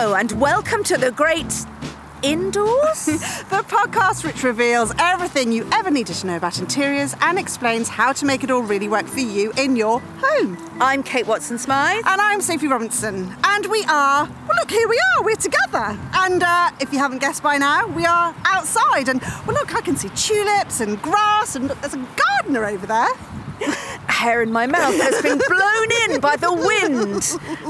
Hello, and welcome to the great indoors. the podcast which reveals everything you ever needed to know about interiors and explains how to make it all really work for you in your home. I'm Kate Watson Smyth. And I'm Sophie Robinson. And we are, well, look, here we are, we're together. And uh, if you haven't guessed by now, we are outside. And, well, look, I can see tulips and grass, and look, there's a gardener over there. Hair in my mouth has been blown in by the wind.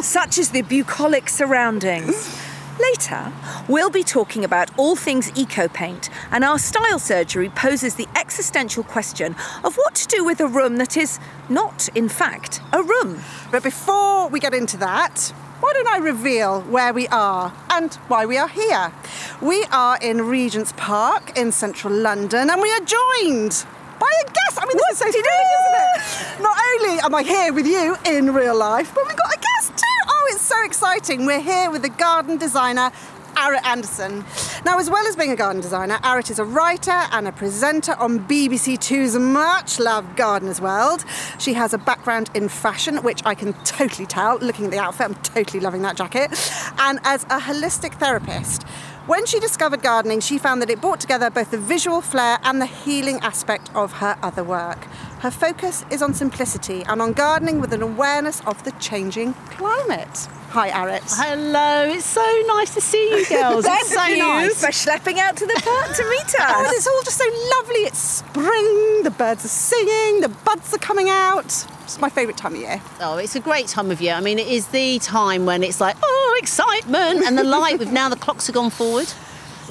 Such is the bucolic surroundings. Later, we'll be talking about all things eco paint, and our style surgery poses the existential question of what to do with a room that is not, in fact, a room. But before we get into that, why don't I reveal where we are and why we are here? We are in Regent's Park in central London, and we are joined by a guest. I mean, this is so thrilling, isn't it? Not only am I here with you in real life, but we've got a guest too. Oh, it's so exciting. We're here with the garden designer, Arit Anderson. Now, as well as being a garden designer, Arit is a writer and a presenter on BBC Two's much loved Gardener's World. She has a background in fashion, which I can totally tell. Looking at the outfit, I'm totally loving that jacket. And as a holistic therapist, when she discovered gardening, she found that it brought together both the visual flair and the healing aspect of her other work. Her focus is on simplicity and on gardening with an awareness of the changing climate. Hi, Arit. Hello, it's so nice to see you girls. Thank it's so you nice. for schlepping out to the park to meet oh, us. Oh, it's all just so lovely. It's spring, the birds are singing, the buds are coming out. It's my favourite time of year. Oh, it's a great time of year. I mean, it is the time when it's like, oh, excitement, and the light. with now the clocks have gone forward.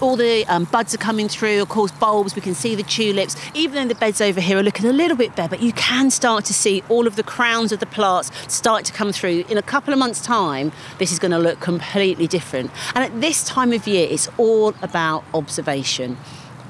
All the um, buds are coming through, of course, bulbs, we can see the tulips. Even though the beds over here are looking a little bit bare, but you can start to see all of the crowns of the plants start to come through. In a couple of months' time, this is going to look completely different. And at this time of year, it's all about observation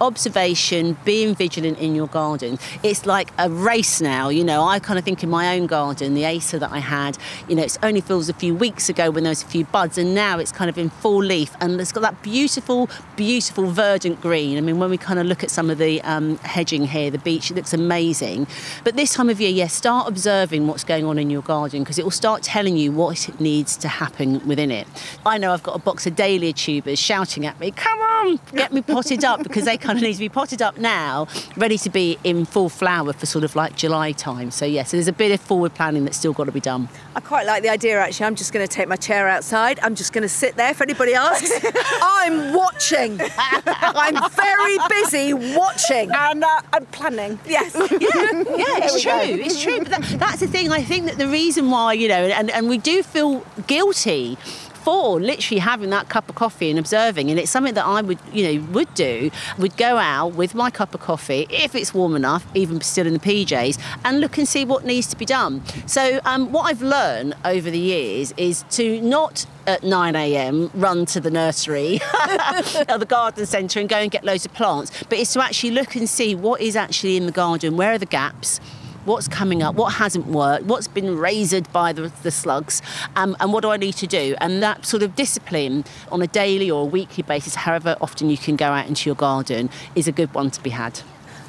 observation, being vigilant in your garden. It's like a race now. You know, I kind of think in my own garden, the Acer that I had, you know, it only feels a few weeks ago when there was a few buds, and now it's kind of in full leaf, and it's got that beautiful, beautiful verdant green. I mean, when we kind of look at some of the um, hedging here, the beech, it looks amazing. But this time of year, yes, start observing what's going on in your garden because it will start telling you what needs to happen within it. I know I've got a box of dahlia tubers shouting at me, come on, get me potted up because they kind of need to be potted up now, ready to be in full flower for sort of like July time. So, yes, yeah, so there's a bit of forward planning that's still got to be done. I quite like the idea actually. I'm just going to take my chair outside. I'm just going to sit there if anybody asks. I'm watching. I'm very busy watching. And uh, I'm planning. Yes. yeah, yeah, it's true. It's true. But that, that's the thing. I think that the reason why, you know, and, and we do feel guilty for literally having that cup of coffee and observing. And it's something that I would, you know, would do. Would go out with my cup of coffee if it's warm enough, even still in the PJs, and look and see what needs to be done. So um, what I've learned over the years is to not at 9 a.m. run to the nursery or the garden centre and go and get loads of plants, but it's to actually look and see what is actually in the garden, where are the gaps what's coming up, what hasn't worked, what's been razored by the, the slugs, um, and what do I need to do? And that sort of discipline on a daily or a weekly basis, however often you can go out into your garden, is a good one to be had.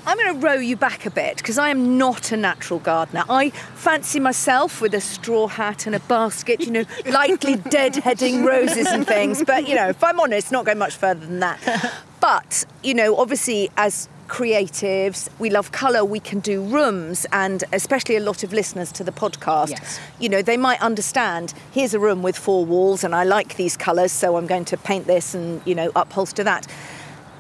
I'm going to row you back a bit because I am not a natural gardener. I fancy myself with a straw hat and a basket, you know, lightly deadheading roses and things. But, you know, if I'm honest, not going much further than that. But, you know, obviously, as creatives, we love colour, we can do rooms, and especially a lot of listeners to the podcast, Yes. you know, they might understand here's a room with four walls, and I like these colours, so I'm going to paint this and, you know, upholster that.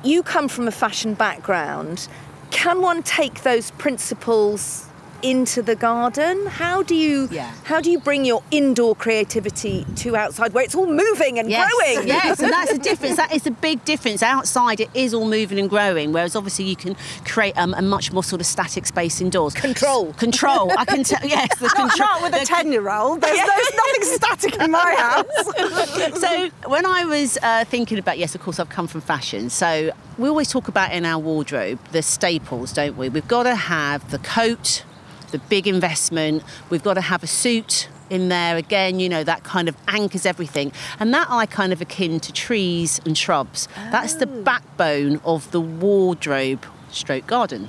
You come from a fashion background. Can one take those principles into the garden? How do you Yeah. how do you bring your indoor creativity to outside where it's all moving and growing? Yes, and that's the difference. That is a big difference. Outside, it is all moving and growing, whereas obviously you can create um, a much more sort of static space indoors. Control. Control. I can tell. Yes, the Not, control. not with a 10 year old. There's, there's nothing static in my house. so when I was uh, thinking about yes, of course I've come from fashion. So we always talk about in our wardrobe the staples, don't we? We've got to have the coat, the big investment. We've got to have a suit in there again. You know that kind of anchors everything, and that I kind of akin to trees and shrubs. That's the oh. backbone of the wardrobe, stroke garden.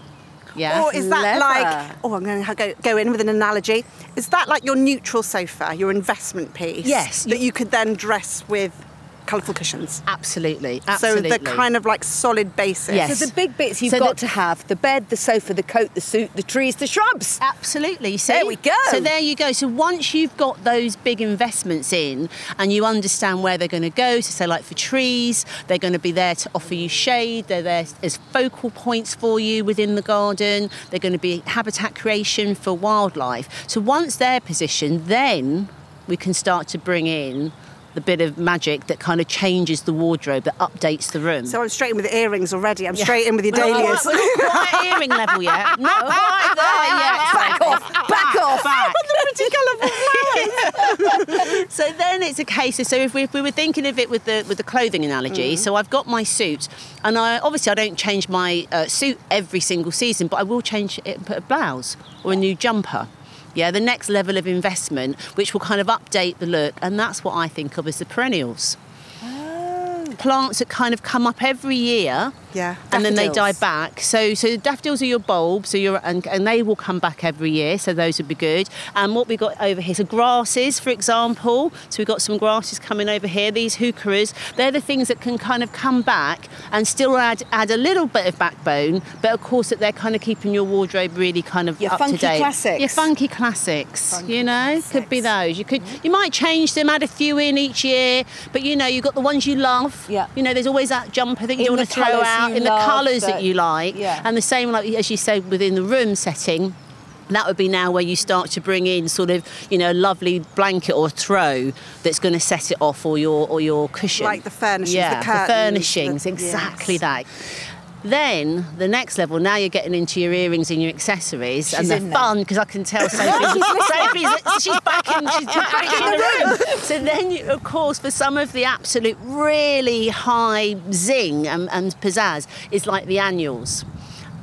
Yeah. Or is that Clever. like, oh, I'm going to go, go in with an analogy. Is that like your neutral sofa, your investment piece? Yes. That you could then dress with colourful cushions? absolutely. Absolutely. So the kind of like solid basis. Yes. So the big bits you've So got the- to have the bed, the sofa, the coat, the suit, the trees, the shrubs. Absolutely. See? There we go. So there you go. So once you've got those big investments in and you understand where they're going to go, so say like for trees, they're going to be there to offer you shade. They're there as focal points for you within the garden. They're going to be habitat creation for wildlife. So once they're positioned, then we can start to bring in the bit of magic that kind of changes the wardrobe, that updates the room. So I'm straight in with the earrings already. I'm straight in with your dahlias. we're not quite earring level yet. Not quite there yet. Back off, back off. Back. Pretty colourful flowers. So then it's a case of so if we, if we were thinking of it with the with the clothing analogy, so I've got my suit, and I obviously I don't change my uh, suit every single season, but I will change it and put a blouse or a new jumper. Yeah, the next level of investment, which will kind of update the look, and that's what I think of as the perennials. Oh. Plants that kind of come up every year, Yeah. and then they die back. So, so daffodils are your bulbs, so your and, and they will come back every year. So those would be good. And what we got over here, so grasses, for example. So we've got some grasses coming over here. These heucheras, they're the things that can kind of come back and still add add a little bit of backbone, but of course that they're kind of keeping your wardrobe really kind of Your up funky to date. classics. Your funky classics. you know, could be those. You could mm-hmm. you might change them, add a few in each year, but you know you've got the ones you love. Yeah. You know, there's always that jumper that you In want to throw colours out in the colours that that- you like. Yeah. And the same, like as you said, within the room setting. That would be now where you start to bring in sort of, you know, a lovely blanket or throw that's going to set it off, or your or your cushion. Like the furnishings, the yeah, curtains, furnishings, the- exactly yes. that. Then the next level, now you're getting into your earrings and your accessories, and She's they're fun because I can tell Sophie's, Sophie's she's back in, she's back in the room. So then, you, of course, for some of the absolute really high zing and, and pizzazz is like the annuals.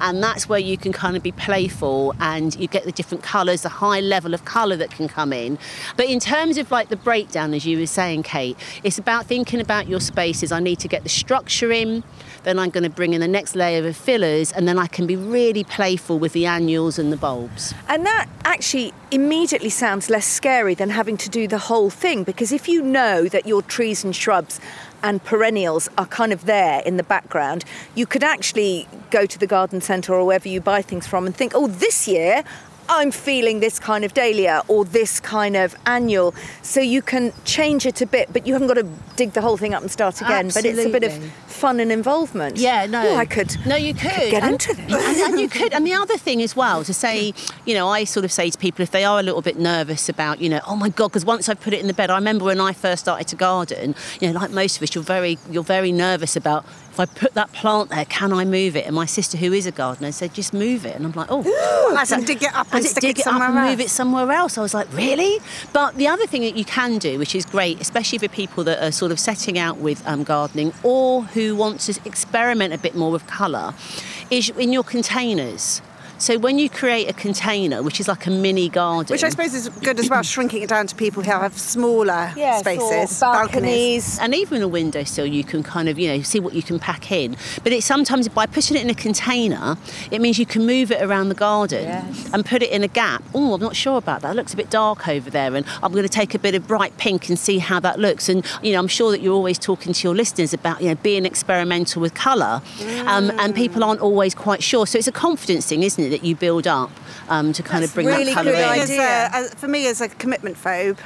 And that's where you can kind of be playful and you get the different colours, the high level of colour that can come in. But in terms of like the breakdown, as you were saying, Kate, it's about thinking about your spaces. I need to get the structure in, then I'm going to bring in the next layer of fillers, and then I can be really playful with the annuals and the bulbs. And that actually immediately sounds less scary than having to do the whole thing because if you know that your trees and shrubs and perennials are kind of there in the background, you could actually go to the garden centre or wherever you buy things from and think, oh, this year I'm feeling this kind of dahlia or this kind of annual. So you can change it a bit, but you haven't got to dig the whole thing up and start again. Absolutely. But it's a bit of fun and involvement. Yeah, no. Oh, I could. No, you could. get and, into this. And, and you could. And the other thing as well, to say, you know, I sort of say to people if they are a little bit nervous about, you know, oh my God, because once I put it in the bed, I remember when I first started to garden, you know, like most of us, you're very, you're very nervous about if I put that plant there, can I move it? And my sister, who is a gardener, said, just move it. And I'm like, oh. As in dig it up and stick dig it it up and move it somewhere else. I was like, really? But the other thing that you can do, which is great, especially for people that are sort of setting out with um, gardening or who want to experiment a bit more with colour, is in your containers. So when you create a container, which is like a mini garden, Which I suppose is good as well, shrinking it down to people who have smaller or spaces, balconies. and even a windowsill, you can kind of you know see what you can pack in. But it's sometimes by putting it in a container, it means you can move it around the garden Yes. and put it in a gap. Oh, I'm not sure about that. It looks a bit dark over there, and I'm going to take a bit of bright pink and see how that looks. And you know, I'm sure that you're always talking to your listeners about you know being experimental with colour, um, and people aren't always quite sure. So it's a confidence thing, isn't it, that you build up um, to kind of bring really that colour good in. idea. As a- as- for me, as a commitment phobe,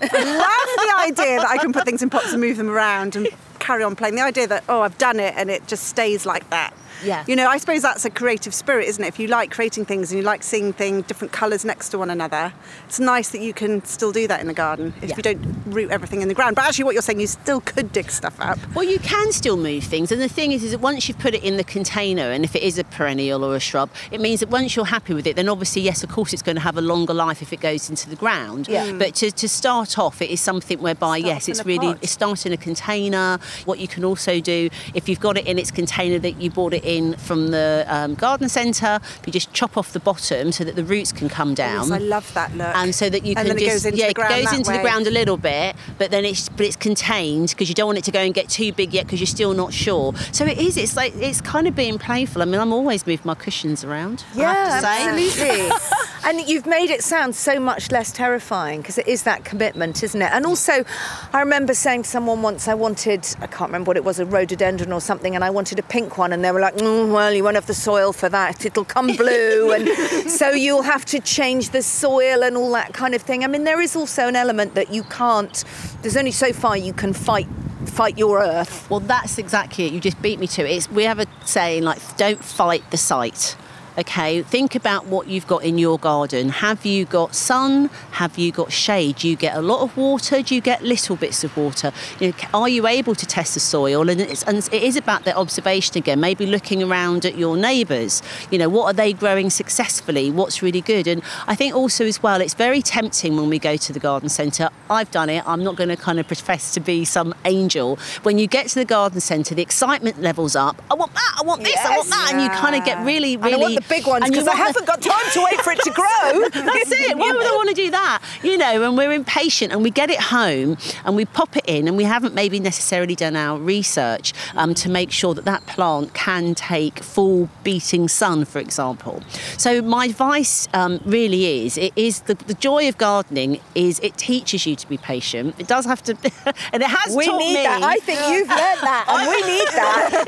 I love the idea that I can put things in pots and move them around and carry on playing. The idea that, oh, I've done it and it just stays like that. Yeah. You know, I suppose that's a creative spirit, isn't it? If you like creating things and you like seeing things, different colours next to one another, it's nice that you can still do that in the garden if Yeah. you don't root everything in the ground. But actually, what you're saying, you still could dig stuff up. Well, you can still move things, and the thing is, is that once you've put it in the container, and if it is a perennial or a shrub, it means that once you're happy with it, then obviously, yes, of course, it's going to have a longer life if it goes into the ground. Yeah. But to, to start off, it is something whereby, Start yes, it's really pot. it starts in a container. What you can also do, if you've got it in its container that you bought it in from the um, garden centre, you just chop off the bottom so that the roots can come down. Yes, I love that look. and so that you And can then it just goes into yeah the ground it goes into the ground a little bit but then it's but it's contained because you don't want it to go and get too big yet because you're still not sure so it is it's like it's kind of being playful I mean I'm always moving my cushions around I Yeah, have to say. absolutely. and you've made it sound so much less terrifying because it is that commitment, isn't it? And also, I remember saying to someone once I wanted, I can't remember what it was, a rhododendron or something, and I wanted a pink one, and they were like, mm, well, you won't have the soil for that. It'll come blue. and so you'll have to change the soil and all that kind of thing. I mean, there is also an element that you can't, there's only so far you can fight fight your earth. Well, that's exactly it. You just beat me to it. It's, we have a saying like, don't fight the site. Okay, think about what you've got in your garden. Have you got sun? Have you got shade? Do you get a lot of water? Do you get little bits of water? You know, are you able to test the soil? And, it's, and it is about the observation again. Maybe looking around at your neighbours. You know, what are they growing successfully? What's really good? And I think also as well, it's very tempting when we go to the garden centre. I've done it. I'm not going to kind of profess to be some angel. When you get to the garden centre, the excitement levels up. I want that. I want this. I want Yes. that. And you kind of get really, really. I want the big ones because I haven't got time to wait for it to grow. that's it. Why would I want to do that? You know, and we're impatient and we get it home and we pop it in and we haven't maybe necessarily done our research um, to make sure that that plant can take full beating sun, for example. So my advice um, really is, it is the, the joy of gardening is it teaches you to be patient. It does have to, and it has We taught need me. that. I think you've learned that, and we need that.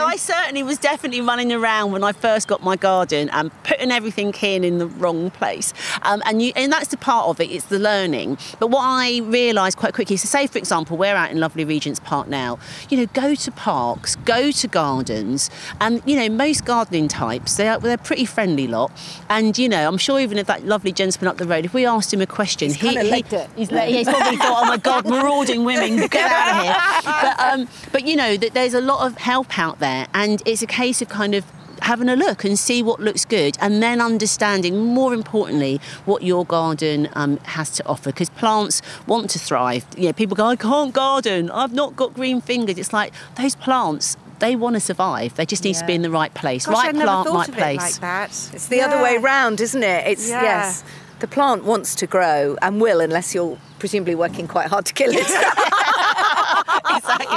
I, I certainly was definitely running around when I first got my garden and putting everything in in the wrong place. Um, and you, and that's the part of it. It's the learning. But what I realised quite quickly, so say for example, we're out in lovely Regent's Park now. You know, go to parks, go to gardens, and you know most gardening types they are they're a pretty friendly lot. And you know, I'm sure even if that lovely gentleman up the road, if we asked him a question, he, he- liked it. he's, he's probably thought, oh my God, marauding women, get out of here. But, um, but you know, that there's a lot of help out there, and it's a case of kind of having a look and see what looks good and then understanding more importantly what your garden um, has to offer because plants want to thrive you know people go i can't garden i've not got green fingers it's like those plants they want to survive they just need to be in the right place Gosh, I right never plant right of place it like that. It's the other way round, isn't it? It's Yeah. yes. The plant wants to grow and will, unless you're presumably working quite hard to kill it.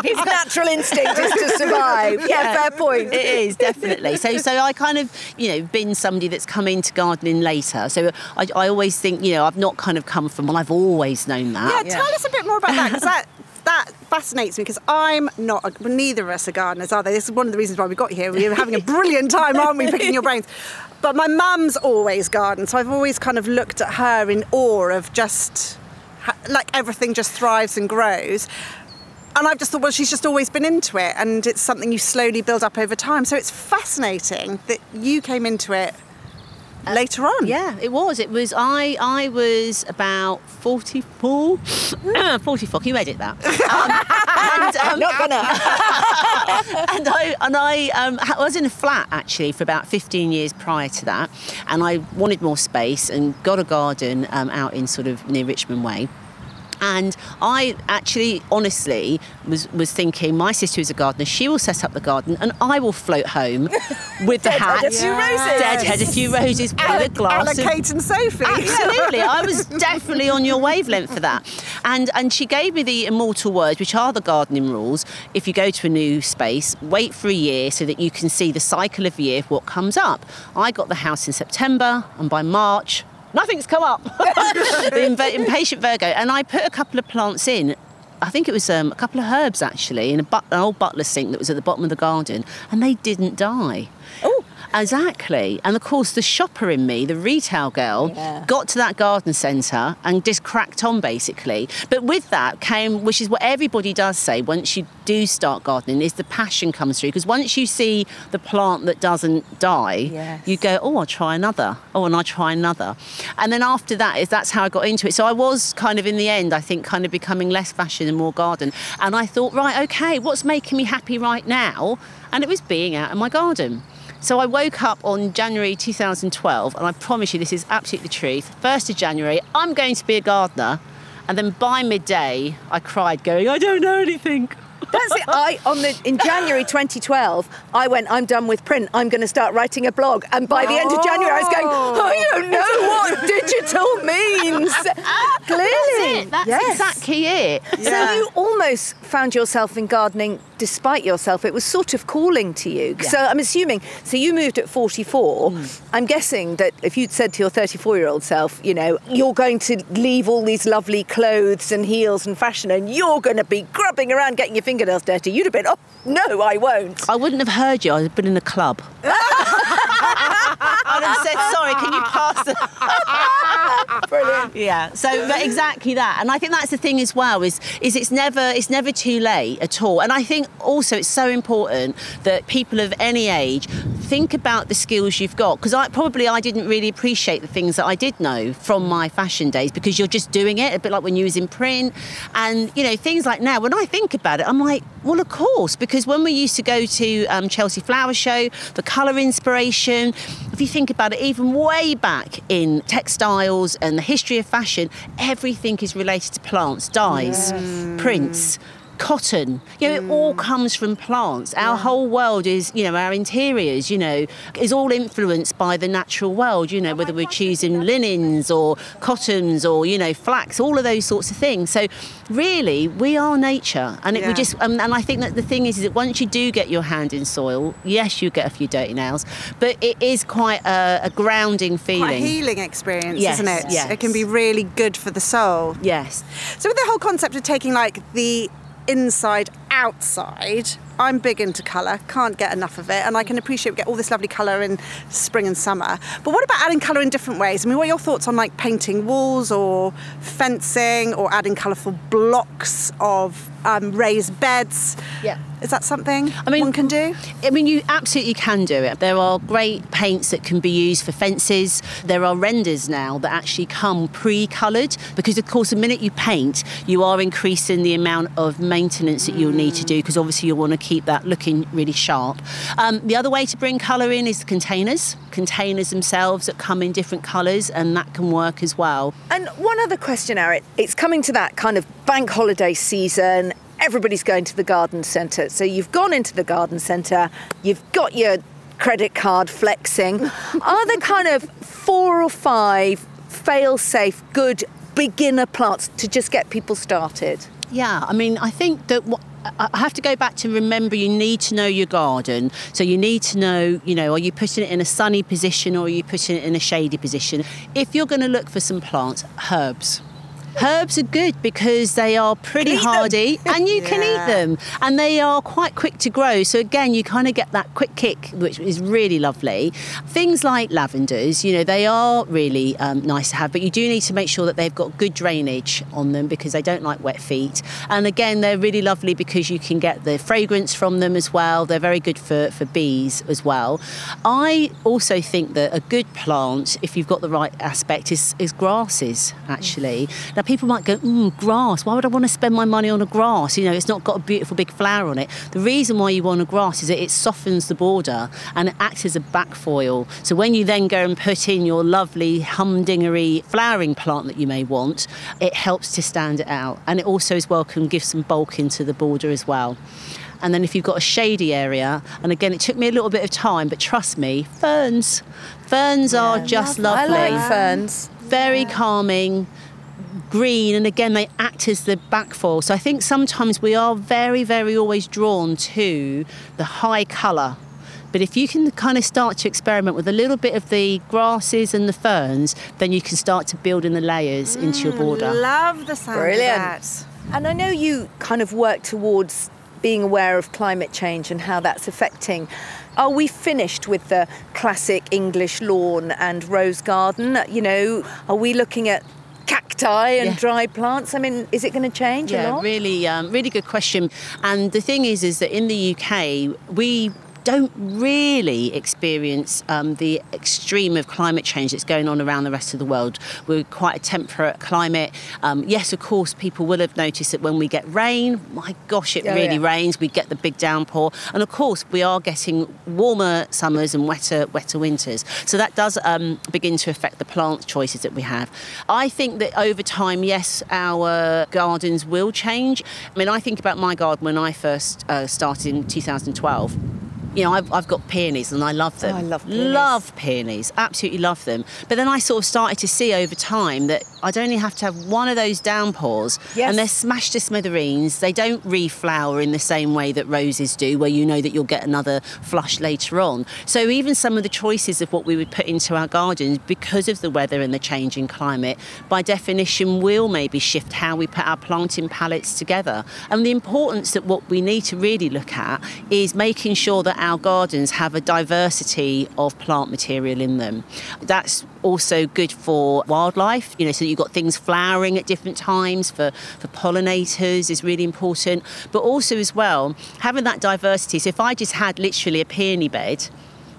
His natural instinct is to survive. Yeah, fair point. It is definitely. So, so I kind of, you know, been somebody that's come into gardening later. So I, I always think, you know, I've not kind of come from. Well, I've always known that. Yeah, tell us a bit more about that because that that fascinates me because I'm not. A, well, neither of us are gardeners, are they? This is one of the reasons why we got here. We're having a brilliant time, aren't we, picking your brains? But my mum's always gardened, so I've always kind of looked at her in awe of just like everything just thrives and grows. And I've just thought, well, she's just always been into it, and it's something you slowly build up over time. So it's fascinating that you came into it later on. Yeah, it was. It was. I. I was about forty-four. Forty-four. Can you edit that? Um, and, um, Not gonna. and I and I um, ha- was in a flat actually for about 15 years prior to that, and I wanted more space and got a garden um, out in sort of near Richmond Way. And I actually, honestly, was, was thinking my sister is a gardener. She will set up the garden, and I will float home with the hat, few roses. deadhead a few roses, with a glass Anna, of Kate and Sophie. Absolutely, I was definitely on your wavelength for that. And and she gave me the immortal words, which are the gardening rules. If you go to a new space, wait for a year so that you can see the cycle of the year what comes up. I got the house in September, and by March. Nothing's come up. the impatient Virgo, and I put a couple of plants in. I think it was um, a couple of herbs actually in a but- an old butler sink that was at the bottom of the garden, and they didn't die. Oh. Exactly. And of course, the shopper in me, the retail girl, got to that garden centre and just cracked on basically. But with that came, which is what everybody does say once you do start gardening, is the passion comes through. Because once you see the plant that doesn't die, Yes. you go, oh, I'll try another. Oh, and I'll try another. And then after that, is that's how I got into it. So I was kind of in the end, I think, kind of becoming less fashion and more garden. And I thought, right, okay, what's making me happy right now? And it was being out in my garden. So I woke up on January 2012, and I promise you this is absolutely the truth. 1st of January, I'm going to be a gardener. And then by midday, I cried, going, I don't know anything. That's it. I on the in January 2012, I went. I'm done with print. I'm going to start writing a blog. And by the end of January, I was going. Oh. I don't know what digital means. Clearly, That's it. That's yes. exactly it. So you almost found yourself in gardening despite yourself. It was sort of calling to you. So I'm assuming. So you moved at 44. Hmm. I'm guessing that if you'd said to your 34 year old self, you know, you're going to leave all these lovely clothes and heels and fashion, and you're going to be grubbing around getting your fingernails dirty, you'd have been, oh no, I won't. I wouldn't have heard you. I'd have been in a club. I'd have said, sorry, can you pass the... Brilliant. Yeah. So, but exactly that, and I think that's the thing as well is is it's never it's never too late at all. And I think also it's so important that people of any age think about the skills you've got because I probably I didn't really appreciate the things that I did know from my fashion days because you're just doing it a bit like when you was in print, and you know things like now when I think about it, I'm like, well, of course, because when we used to go to um, Chelsea Flower Show, for colour inspiration. If you think about it, even way back in textiles and the history of fashion, everything is related to plants, dyes, prints. Cotton, you know, it all comes from plants. Our whole world is, you know, our interiors, you know, is all influenced by the natural world, you know, whether we're choosing linens or cottons or, you know, flax, all of those sorts of things. So, really, we are nature. And it, we just, um, and I think that the thing is, is that once you do get your hand in soil, yes, you get a few dirty nails, but it is quite a, a grounding feeling. Quite a healing experience, Yes, isn't it? yes. It can be really good for the soul. Yes. So with the whole concept of taking like the inside outside, I'm big into colour, can't get enough of it, and I can appreciate we get all this lovely colour in spring and summer. But what about adding colour in different ways? I mean, what are your thoughts on like painting walls or fencing or adding colourful blocks of um, raised beds? Yeah. Is that something I mean, one can do? I mean, you absolutely can do it. There are great paints that can be used for fences. There are renders now that actually come pre-coloured because, of course, the minute you paint, you are increasing the amount of maintenance that you'll need to do because obviously you want to keep that looking really sharp. Um, the other way to bring colour in is the containers. Containers themselves that come in different colours, and that can work as well. And one other question, Arit. It's coming to that kind of bank holiday season. Everybody's going to the garden centre. So you've gone into the garden centre, you've got your credit card flexing. Are there kind of four or five fail safe, good beginner plants to just get people started? Yeah, I mean, I think that what, I have to go back to remember you need to know your garden. So you need to know, you know, are you putting it in a sunny position or are you putting it in a shady position? If you're going to look for some plants, herbs. Herbs are good because they are pretty hardy and you can eat them and they are quite quick to grow. So again, you kind of get that quick kick, which is really lovely. Things like lavenders, you know, they are really um, nice to have, but you do need to make sure that they've got good drainage on them because they don't like wet feet. And again, they're really lovely because you can get the fragrance from them as well. They're very good for, for bees as well. I also think that a good plant, if you've got the right aspect, is, is grasses actually. Now, Now, people might go, mm, grass, why would I want to spend my money on a grass? You know, it's not got a beautiful big flower on it. The reason why you want a grass is that it softens the border and it acts as a backfoil. So when you then go and put in your lovely humdingery flowering plant that you may want, it helps to stand it out. And it also as well can give some bulk into the border as well. And then if you've got a shady area, and again, it took me a little bit of time, but trust me, ferns. Ferns are just I lovely. like ferns. Very calming, green, and again, they act as the backfall. So I think sometimes we are very, very always drawn to the high colour. But if you can kind of start to experiment with a little bit of the grasses and the ferns, then you can start to build in the layers into your mm, border. Love the sound Brilliant. of that. And I know you kind of work towards being aware of climate change and how that's affecting. Are we finished with the classic English lawn and rose garden? You know, are we looking at cacti and Yeah. dry plants? I mean, is it going to change a Yeah, lot? really, um, really good question. And the thing is, is that in the UK we don't really experience um, the extreme of climate change that's going on around the rest of the world. We're quite a temperate climate. Um, yes, of course, people will have noticed that when we get rain, my gosh, it Oh, really yeah. rains. We get the big downpour, and of course, we are getting warmer summers and wetter, wetter winters. So that does um, begin to affect the plant choices that we have. I think that over time, yes, our gardens will change. I mean, I think about my garden when I first uh, started in 2012 you know, I've, I've got peonies and I love them. Oh, I love peonies. Love peonies, absolutely love them. But then I sort of started to see over time that I'd only have to have one of those downpours Yes. and they're smashed to smithereens. They don't reflower in the same way that roses do, where you know that you'll get another flush later on. So even some of the choices of what we would put into our gardens, because of the weather and the changing climate, by definition will maybe shift how we put our planting palettes together. And the importance that what we need to really look at is making sure that our gardens have a diversity of plant material in them. That's also good for wildlife, you know, so you've got things flowering at different times for, for pollinators is really important. But also as well, having that diversity. So if I just had literally a peony bed,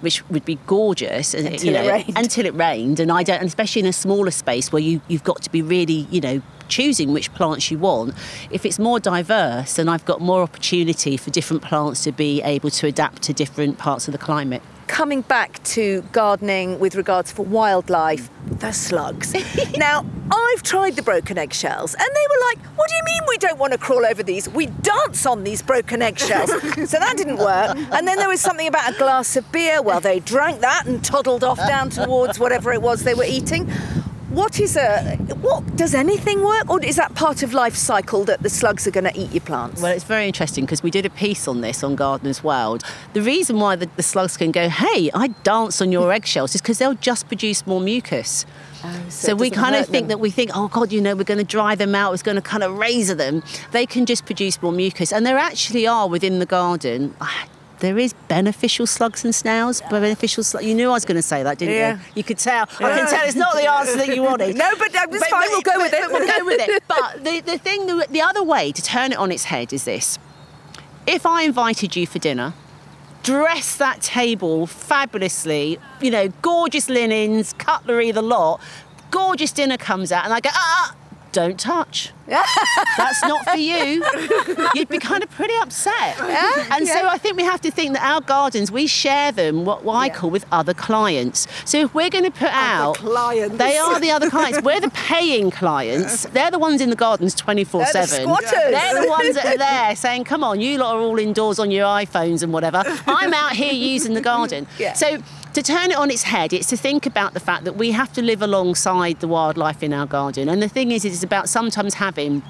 which would be gorgeous Until you it know rained. until it rained and I don't and especially in a smaller space where you you've got to be really you know choosing which plants you want if it's more diverse then I've got more opportunity for different plants to be able to adapt to different parts of the climate Coming back to gardening with regards for wildlife, the slugs. now, I've tried the broken eggshells and they were like, What do you mean we don't want to crawl over these? We dance on these broken eggshells. so that didn't work. And then there was something about a glass of beer. Well, they drank that and toddled off down towards whatever it was they were eating. What is a what does anything work or is that part of life cycle that the slugs are going to eat your plants? Well, it's very interesting because we did a piece on this on Gardeners World. The reason why the, the slugs can go, hey, I dance on your eggshells, is because they'll just produce more mucus. Oh, so, it we kind of think them. that we think, oh God, you know, we're going to dry them out, it's going to kind of razor them. They can just produce more mucus. And there actually are within the garden. Ah, ah, There is beneficial slugs and snails. Beneficial slugs, you knew I was going to say that, didn't Yeah. you? You could tell. I can tell it's not the answer that you wanted. No, but uh, it's fine, we'll go with it. We'll go with it. But the, the thing, the, the other way to turn it on its head is this. If I invited you for dinner, dress that table fabulously, you know, gorgeous linens, cutlery, the lot, gorgeous dinner comes out, and I go, ah, don't touch. That's not for you. You'd be kind of pretty upset. and so I think we have to think that our gardens, we share them, what, what I call with other clients. So if we're going to put out. clients. They are the other clients. We're the paying clients. They're the ones in the gardens 24 They're the 7. They're the ones that are there saying, come on, you lot are all indoors on your iPhones and whatever. I'm out here using the garden. Yeah. So to turn it on its head, it's to think about the fact that we have to live alongside the wildlife in our garden. And the thing is, it's about sometimes having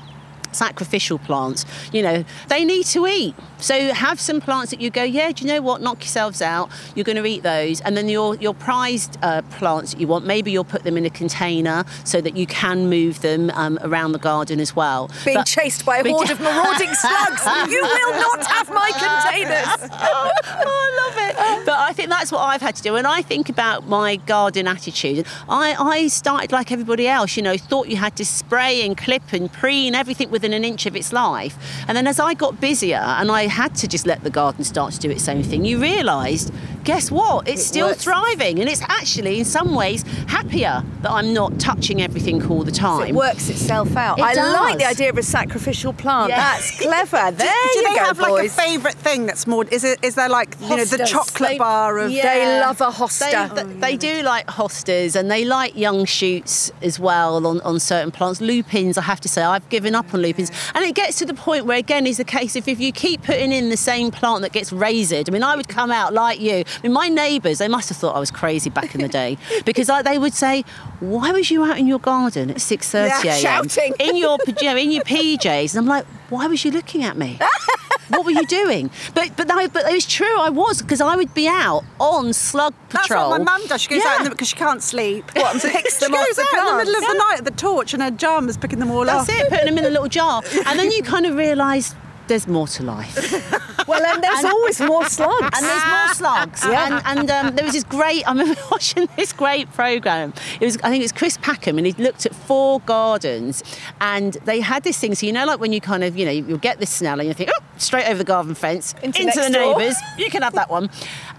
sacrificial plants you know they need to eat so have some plants that you go yeah do you know what knock yourselves out you're going to eat those and then your your prized uh, plants that you want maybe you'll put them in a container so that you can move them um, around the garden as well being But- chased by a horde of marauding slugs. You will not have my containers. oh, I love it. But I think that's what I've had to do. And I think about my garden attitude. I, I started like everybody else, you know, thought you had to spray and clip and preen everything within an inch of its life. And then as I got busier and I had to just let the garden start to do its own thing, you realised guess what? It's It still works. thriving, and it's actually in some ways happier that I'm not touching everything all the time. It works itself out. It I like the idea of a sacrificial plant. Yeah. That's clever. There do you they go, have boys. like a favourite thing that's more? Is it? Is there like you know the chocolate They- bar of? Yeah. They love a They, hosta. th- oh, they do like hostas and they like young shoots as well on, on certain plants. Lupins, I have to say, I've given up on lupins. And it gets to the point where, again, is the case if, if you keep putting in the same plant that gets razored, I mean, I would come out like you. I mean, my neighbours, they must have thought I was crazy back in the day because I, they would say, why was you out in your garden at 6.30 Yeah, a.m. shouting. in your, in your PJs? And I'm like, why was you looking at me? what were you doing? But but no, but it was true. I was because I would be out on slug patrol. That's what my mum does. She goes out because she can't sleep. What, and picks she them off goes the out in the middle of plants? the night at the torch and her jammers picking them all That's off. it, putting them in a little jar. And then you kind of realise there's more to life. Well, and there's always more slugs. And there's more slugs. Yeah. And, and um, there was this great, I remember watching this great programme. It was, I think it was Chris Packham, and he looked at four gardens, and they had this thing. So, you know, like when you kind of, you know, you'll get this smell and you think, oh, straight over the garden fence, Into into, the neighbours, you can have that one.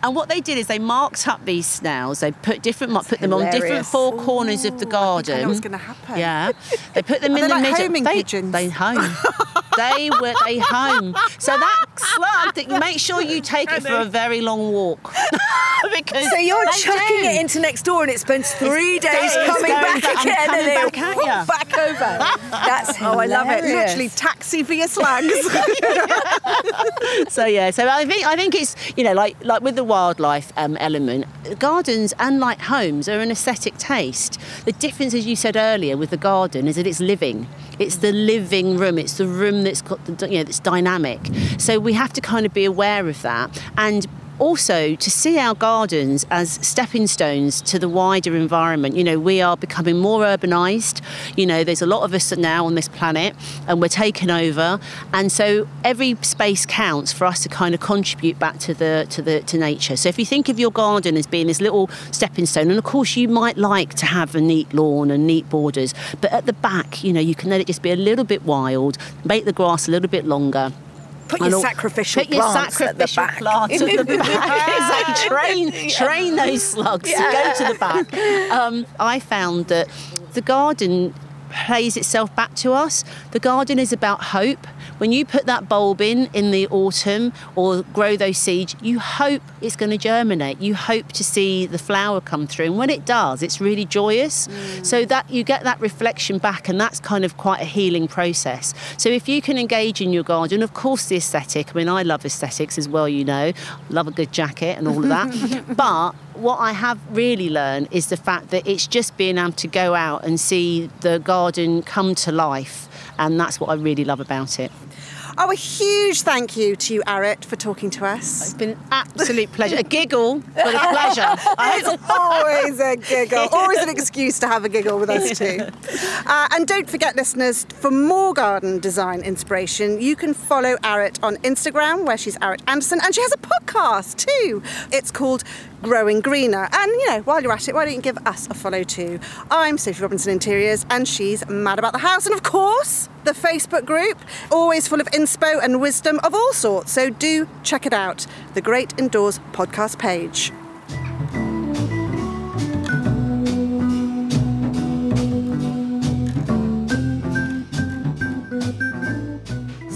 And what they did is they marked up these snails, they put different, mar- put them on different hilarious. four corners of the I garden. think I know what's gonna happen. Yeah. They put them in the like middle. homing they, pigeons? They home. They were they home. So that slug, that make sure you take it for a very long walk. because So you're chucking do. it into next door and it spends three days It's coming back back and again coming and then back at ya. back over. That's Oh, I love it. Literally taxi for your slugs. So yeah, so I think I think it's you know like like with the wildlife um, element, gardens and like homes are an aesthetic taste. The difference, as you said earlier, with the garden is that it's living. It's the living room. It's the room that's got the you know that's dynamic. So we have to kind of be aware of that and. Also, to see our gardens as stepping stones to the wider environment. You know, we are becoming more urbanised. You know, there's a lot of us now on this planet, and we're taking over. And so every space counts for us to kind of contribute back to the to the to nature. So if you think of your garden as being this little stepping stone, and of course you might like to have a neat lawn and neat borders, but at the back, you know, you can let it just be a little bit wild, make the grass a little bit longer. Put your sacrificial put your plants at the sacrificial back. plants at the back. Train, train those slugs to go to the back. Um, I found that the garden plays itself back to us. The garden is about hope. When you put that bulb in in the autumn or grow those seeds, you hope it's going to germinate. You hope to see the flower come through. And when it does, it's really joyous. Mm. So that you get that reflection back and that's kind of quite a healing process. So if you can engage in your garden, of course the aesthetic, I mean I love aesthetics as well, you know. Love a good jacket and all of that. but what I have really learned is the fact that it's just being able to go out and see the garden come to life. And that's what I really love about it. oh, a huge thank you to you, Arit, for talking to us. It's been an absolute pleasure. A giggle, but a pleasure. It's always a giggle, always an excuse to have a giggle with us too. Uh, and don't forget, listeners, for more garden design inspiration, you can follow Arit on Instagram, where she's Arit Anderson, and she has a podcast too. It's called Growing Greener. And you know, while you're at it, why don't you give us a follow too? I'm Sophie Robinson Interiors, and she's mad about the house, and of course, the Facebook group, always full of inspo and wisdom of all sorts. So do check it out, the Great Indoors podcast page.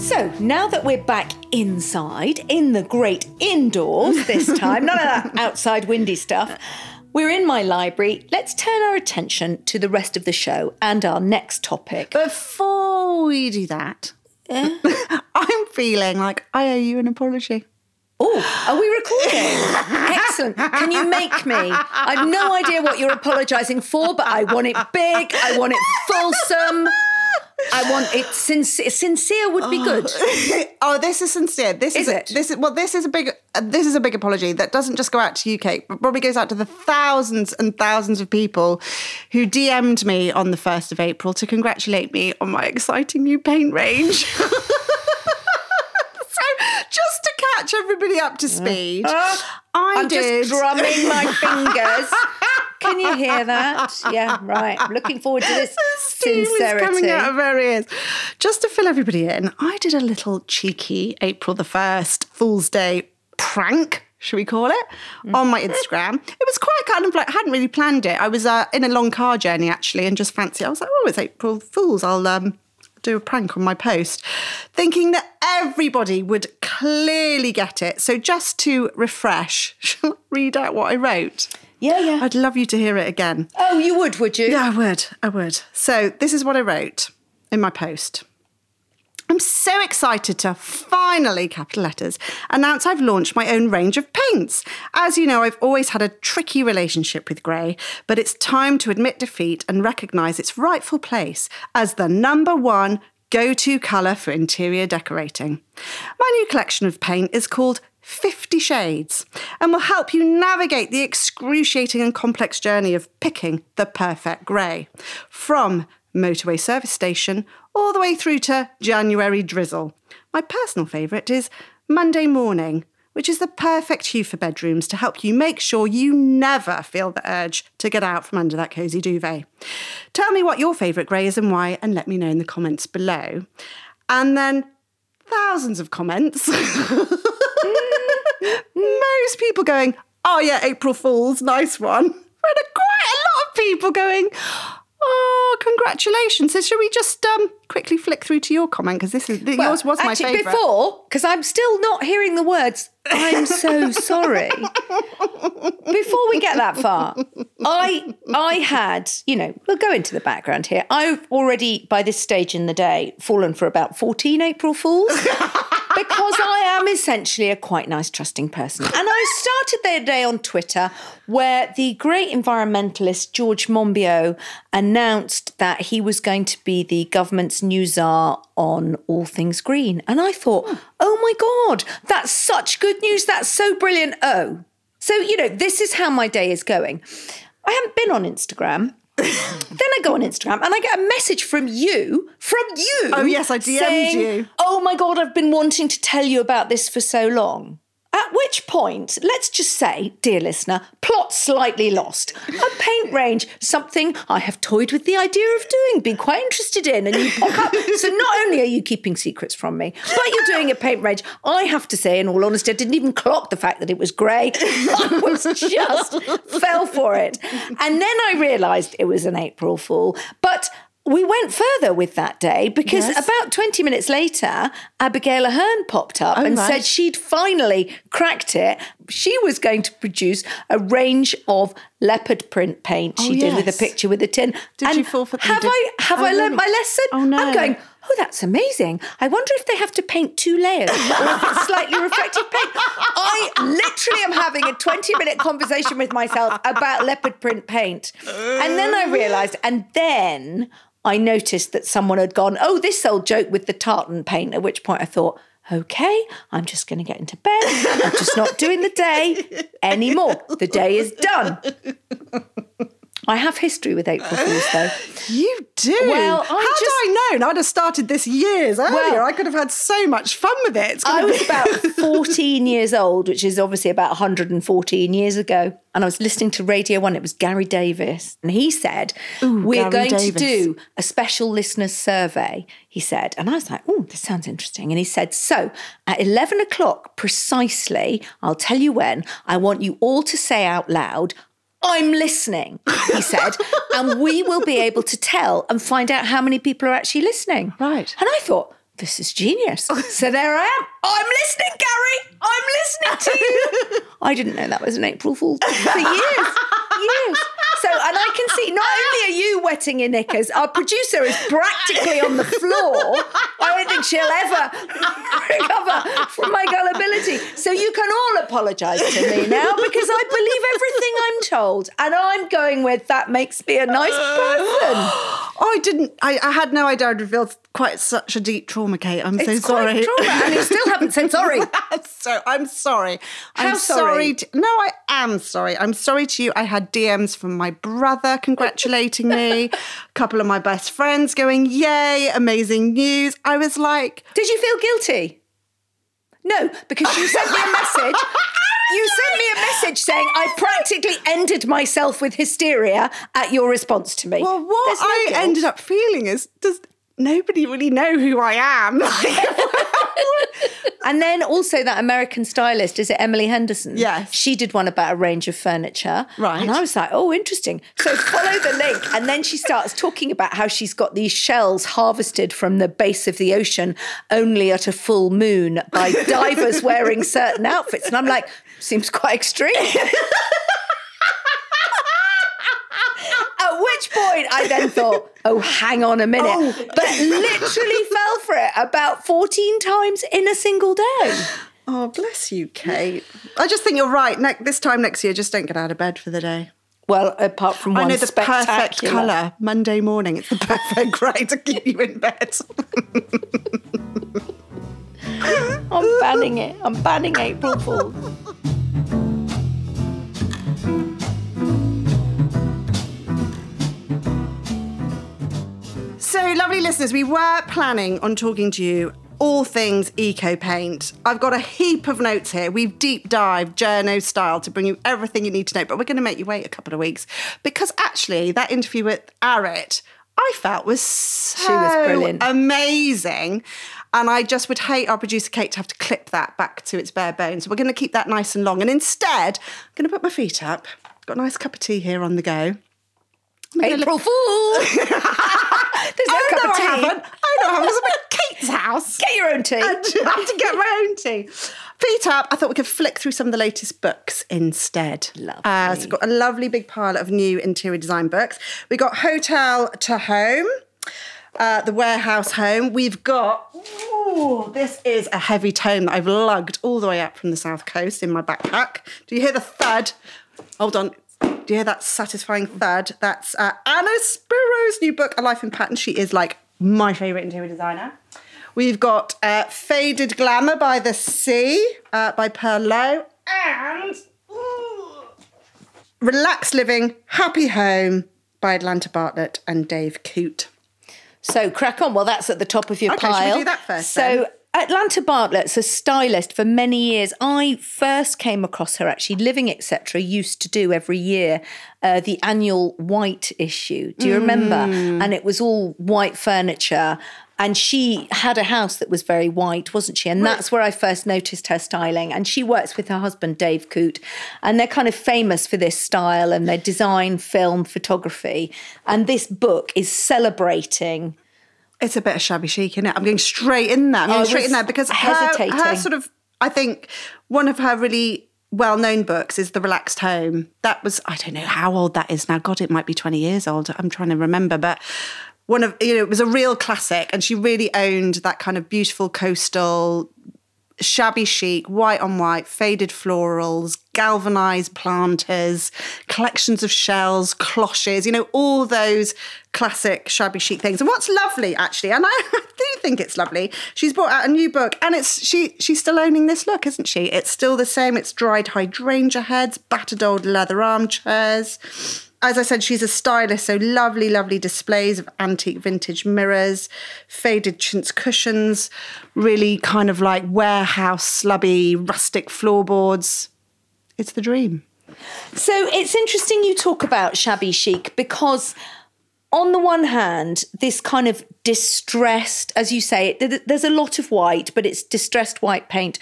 So now that we're back inside, in the great indoors this time, none of that outside windy stuff, we're in my library. Let's turn our attention to the rest of the show and our next topic. Before we do that, I'm feeling like I owe you an apology. Oh, are we recording? Excellent. Can you make me? I've no idea what you're apologising for, but I want it big. I want it fulsome. I want it sincere. Sincere would be good. Oh, this is sincere. This is, Is it? This is well. This is a big. Uh, this is a big apology that doesn't just go out to UK, but probably goes out to the thousands and thousands of people who DM'd me on the first of April to congratulate me on my exciting new paint range. so, just to catch everybody up to speed, I I'm did. just drumming my fingers. Can you hear that? Yeah, right. Looking forward to this steam is coming out of her ears. Just to fill everybody in, I did a little cheeky April the 1st Fool's Day prank should we call it, on my Instagram. It was quite kind of like, I hadn't really planned it. I was uh, in a long car journey actually and just fancy, I was like, oh, it's April Fool's. I'll um, do a prank on my post, thinking that everybody would clearly get it. So just to refresh, shall I read out what I wrote? Yeah, yeah. I'd love you to hear it again. Oh, you would, would you? Yeah, I would. I would. So this is what I wrote in my post. I'm so excited to finally, capital letters, announce I've launched my own range of paints. As you know, I've always had a tricky relationship with grey, but it's time to admit defeat and recognise its rightful place as the number one go to colour for interior decorating. My new collection of paint is called 50 Shades and will help you navigate the excruciating and complex journey of picking the perfect grey. From motorway service station all the way through to January drizzle. My personal favourite is Monday morning, which is the perfect hue for bedrooms to help you make sure you never feel the urge to get out from under that cosy duvet. Tell me what your favourite grey is and why, and let me know in the comments below. And then thousands of comments. Most people going, oh yeah, April Fool's, nice one. And quite a lot of people going, Oh, congratulations! So, should we just um, quickly flick through to your comment because this is Well, yours was my actually, favourite. Before, because I'm still not hearing the words, I'm so sorry. Before we get that far, I I had, you know, we'll go into the background here. I've already, by this stage in the day, fallen for about 14 April Fools. because I am essentially a quite nice, trusting person. And I started their day on Twitter where the great environmentalist George Monbiot announced that he was going to be the government's new czar on all things green. And I thought, oh my God, that's such good news. That's so brilliant. Oh, so, you know, this is how my day is going. I haven't been on Instagram. then I go on Instagram and I get a message from you, from you. Oh, yes, I DM'd saying, you. Oh my God, I've been wanting to tell you about this for so long. At which point, let's just say, dear listener, plot slightly lost. A paint range, something I have toyed with the idea of doing, been quite interested in, and you pop up. So not only are you keeping secrets from me, but you're doing a paint range. I have to say, in all honesty, I didn't even clock the fact that it was grey. I was just fell for it. And then I realised it was an April Fool. But we went further with that day because Yes. about 20 minutes later, Abigail Ahern popped up Oh, and right. said she'd finally cracked it. She was going to produce a range of leopard print paint. Oh, she Oh, did with a picture with a tin. Did And you fall for- you Have did- I have Oh, I learnt really? my lesson? Oh, no. I'm going. Oh, that's amazing. I wonder if they have to paint two layers or if it's slightly reflective paint. I literally am having a 20 minute conversation with myself about leopard print paint. And then I realised, and then I noticed that someone had gone, oh, this old joke with the tartan paint, at which point I thought, okay, I'm just going to get into bed. I'm just not doing the day anymore. The day is done. I have history with April uh, Fools, though. You do. Well, I Had just- I known, I'd have started this years earlier. Well- I could have had so much fun with it. I was about 14 years old, which is obviously about 114 years ago. And I was listening to Radio 1. It was Gary Davies. And he said, We're Gary going to do a special listeners survey, he said. And I was like, Oh, this sounds interesting. And he said, So at 11 o'clock precisely, I'll tell you when, I want you all to say out loud, I'm listening, he said, and we will be able to tell and find out how many people are actually listening. Right. And I thought, this is genius. So there I am. I'm listening, Gary. I'm listening to you. I didn't know that was an April Fool for years. Years. So, and I can see not only are you wetting your knickers, our producer is practically on the floor. I don't think she'll ever recover from my gullibility. So you can all apologise to me now because I believe everything I'm told. And I'm going with that makes me a nice person. Oh, I didn't. I, I had no idea I'd revealed quite such a deep trauma, Kate. I'm so It's sorry. quite trauma, and you still haven't said sorry. so I'm sorry. How I'm sorry? to, no, I am sorry. I'm sorry to you. I had DMs from my brother congratulating me, a couple of my best friends going, "Yay, amazing news!" I was like, Did you feel guilty? No, because you sent me a message. You sent me a message saying I practically ended myself with hysteria at your response to me. "Well, what no I guilt. ended up feeling is, does nobody really know who I am?" and then also that American stylist, is it Emily Henderson? Yes. She did one about a range of furniture. Right. And I was like, oh, interesting. So follow the link. And then she starts talking about how she's got these shells harvested from the base of the ocean only at a full moon by divers wearing certain outfits. And I'm like, seems quite extreme. At which point I then thought, oh, hang on a minute. Oh. But literally fell for it about 14 times in a single day. Oh, bless you, Kate. I just think you're right. Ne- this time next year, just don't get out of bed for the day. Well, apart from one I know the perfect colour. Monday morning, it's the perfect grey to keep you in bed. I'm banning it. I'm banning April Fools. So, lovely listeners, we were planning on talking to you all things eco paint. I've got a heap of notes here. We've deep dived journo style to bring you everything you need to know, but we're going to make you wait a couple of weeks because actually, that interview with Arit, I felt was so was brilliant. amazing. And I just would hate our producer Kate to have to clip that back to its bare bones. So we're going to keep that nice and long. And instead, I'm going to put my feet up. Got a nice cup of tea here on the go. April Fools. There's no cup of tea. I haven't. I know I I'm at Kate's house. Get your own tea. I have to get my own tea. Feet up. I thought we could flick through some of the latest books instead. Lovely. Uh, so we've got a lovely big pile of new interior design books. We got Hotel to Home. Uh, the warehouse home. We've got, ooh, this is a heavy tome that I've lugged all the way up from the south coast in my backpack. Do you hear the thud? Hold on. Do you hear that satisfying thud? That's uh, Anna Spiro's new book, A Life in Pattern. She is like my favourite interior designer. We've got uh, Faded Glamour by the Sea uh, by Pearl Lowe. And ooh, Relaxed Living, Happy Home by Atlanta Bartlett and Dave Coote. So crack on. Well, that's at the top of your Okay, pile. do that first So then? Atlanta Bartlett's a stylist for many years. I first came across her actually. Living Etc. used to do every year uh, the annual white issue. Do you remember? Mm. And it was all white furniture. And she had a house that was very white, wasn't she? And that's where I first noticed her styling. And she works with her husband, Dave Coote. And they're kind of famous for this style and their design, film, photography. And this book is celebrating It's a bit of shabby chic, isn't it? I'm going straight in there. I'm going straight in there because her, hesitating. her sort of, I think, one of her really well-known books is The Relaxed Home. That was, I don't know how old that is now. God, it might be 20 years old. I'm trying to remember, but one of, you know, it was a real classic, and she really owned that kind of beautiful coastal shabby chic, white on white, faded florals, galvanized planters, collections of shells, cloches, you know, all those classic shabby chic things. And what's lovely actually, and I do think it's lovely, she's brought out a new book and it's she she's still owning this look, isn't she? It's still the same. It's dried hydrangea heads, battered old leather armchairs. As I said, she's a stylist, so lovely, lovely displays of antique vintage mirrors, faded chintz cushions, really kind of like warehouse, slubby, rustic floorboards. It's the dream. So it's interesting you talk about shabby chic because, on the one hand, this kind of distressed, as you say, th- there's a lot of white, but it's distressed white paint.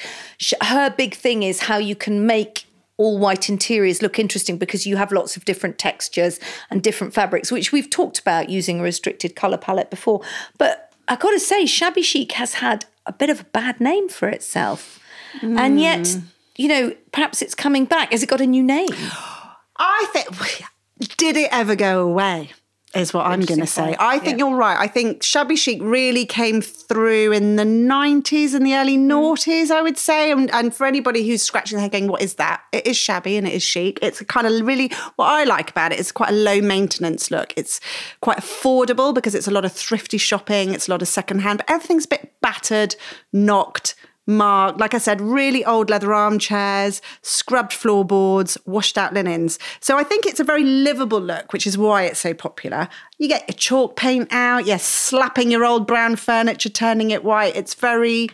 Her big thing is how you can make all white interiors look interesting because you have lots of different textures and different fabrics, which we've talked about using a restricted colour palette before. But I got to say, shabby chic has had a bit of a bad name for itself. And hmm. yet, you know, perhaps it's coming back. Has it got a new name? I think, did it ever go away? Is what I'm going to say. I think you're right. I think shabby chic really came through in the 90s and the early mm. noughties, I would say. And, and for anybody who's scratching their head going, what is that? It is shabby and it is chic. It's a kind of really, what I like about it is quite a low maintenance look. It's quite affordable because it's a lot of thrifty shopping, it's a lot of secondhand, but everything's a bit battered, knocked, marked. Like I said, really old leather armchairs, scrubbed floorboards, washed out linens. So I think it's a very livable look, which is why it's so popular. You get your chalk paint out, you're slapping your old brown furniture, turning it white. It's very,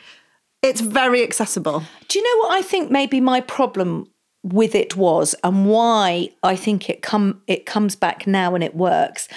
it's very accessible. Do you know what I think maybe my problem with it was and why I think it come it comes back now and it works?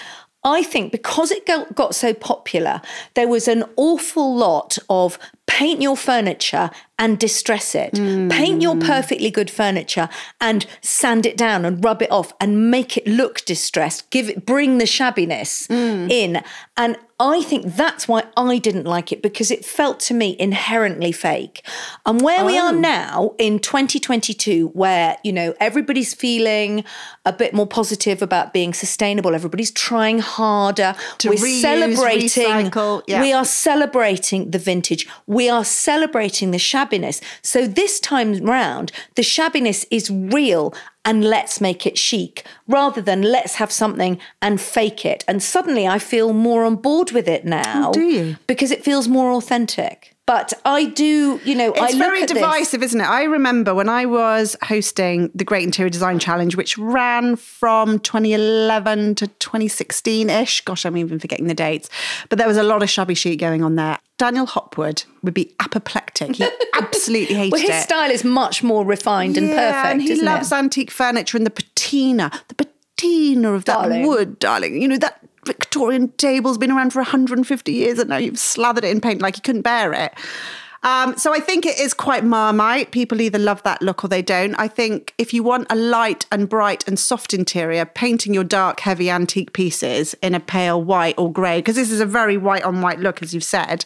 I think because it got, got so popular, there was an awful lot of paint your furniture and distress it. Paint your hmm. perfectly good furniture and sand it down and rub it off and make it look distressed. Give it bring the shabbiness hmm. in. And I think that's why I didn't like it because it felt to me inherently fake. And where we are oh. now in 2022 where, you know, everybody's feeling a bit more positive about being sustainable, everybody's trying harder. To We're reuse, celebrating yeah. we are celebrating the vintage. We are celebrating the shabbiness. So this time round, the shabbiness is real and let's make it chic rather than let's have something and fake it. And suddenly I feel more on board with it oh, now. Oh, do you? Because it feels more authentic. But I do, you know, I It's look very at this- divisive, isn't it? I remember when I was hosting the Great Interior Design Challenge, which ran from 2011 to 2016 ish. Gosh, I'm even forgetting the dates. But there was a lot of shabby chic going on there. Daniel Hopwood would be apoplectic. He absolutely hated it. Well, his it. style is much more refined and Yeah, perfect. And he loves it? antique furniture and the patina, the patina of that Darling. wood, darling. You know, that Victorian table's been around for 150 years and now you've slathered it in paint like you couldn't bear it. Um, so I think it is quite marmite. People either love that look or they don't. I think if you want a light and bright and soft interior, painting your dark, heavy antique pieces in a pale white or grey, because this is a very white on white look, as you've said,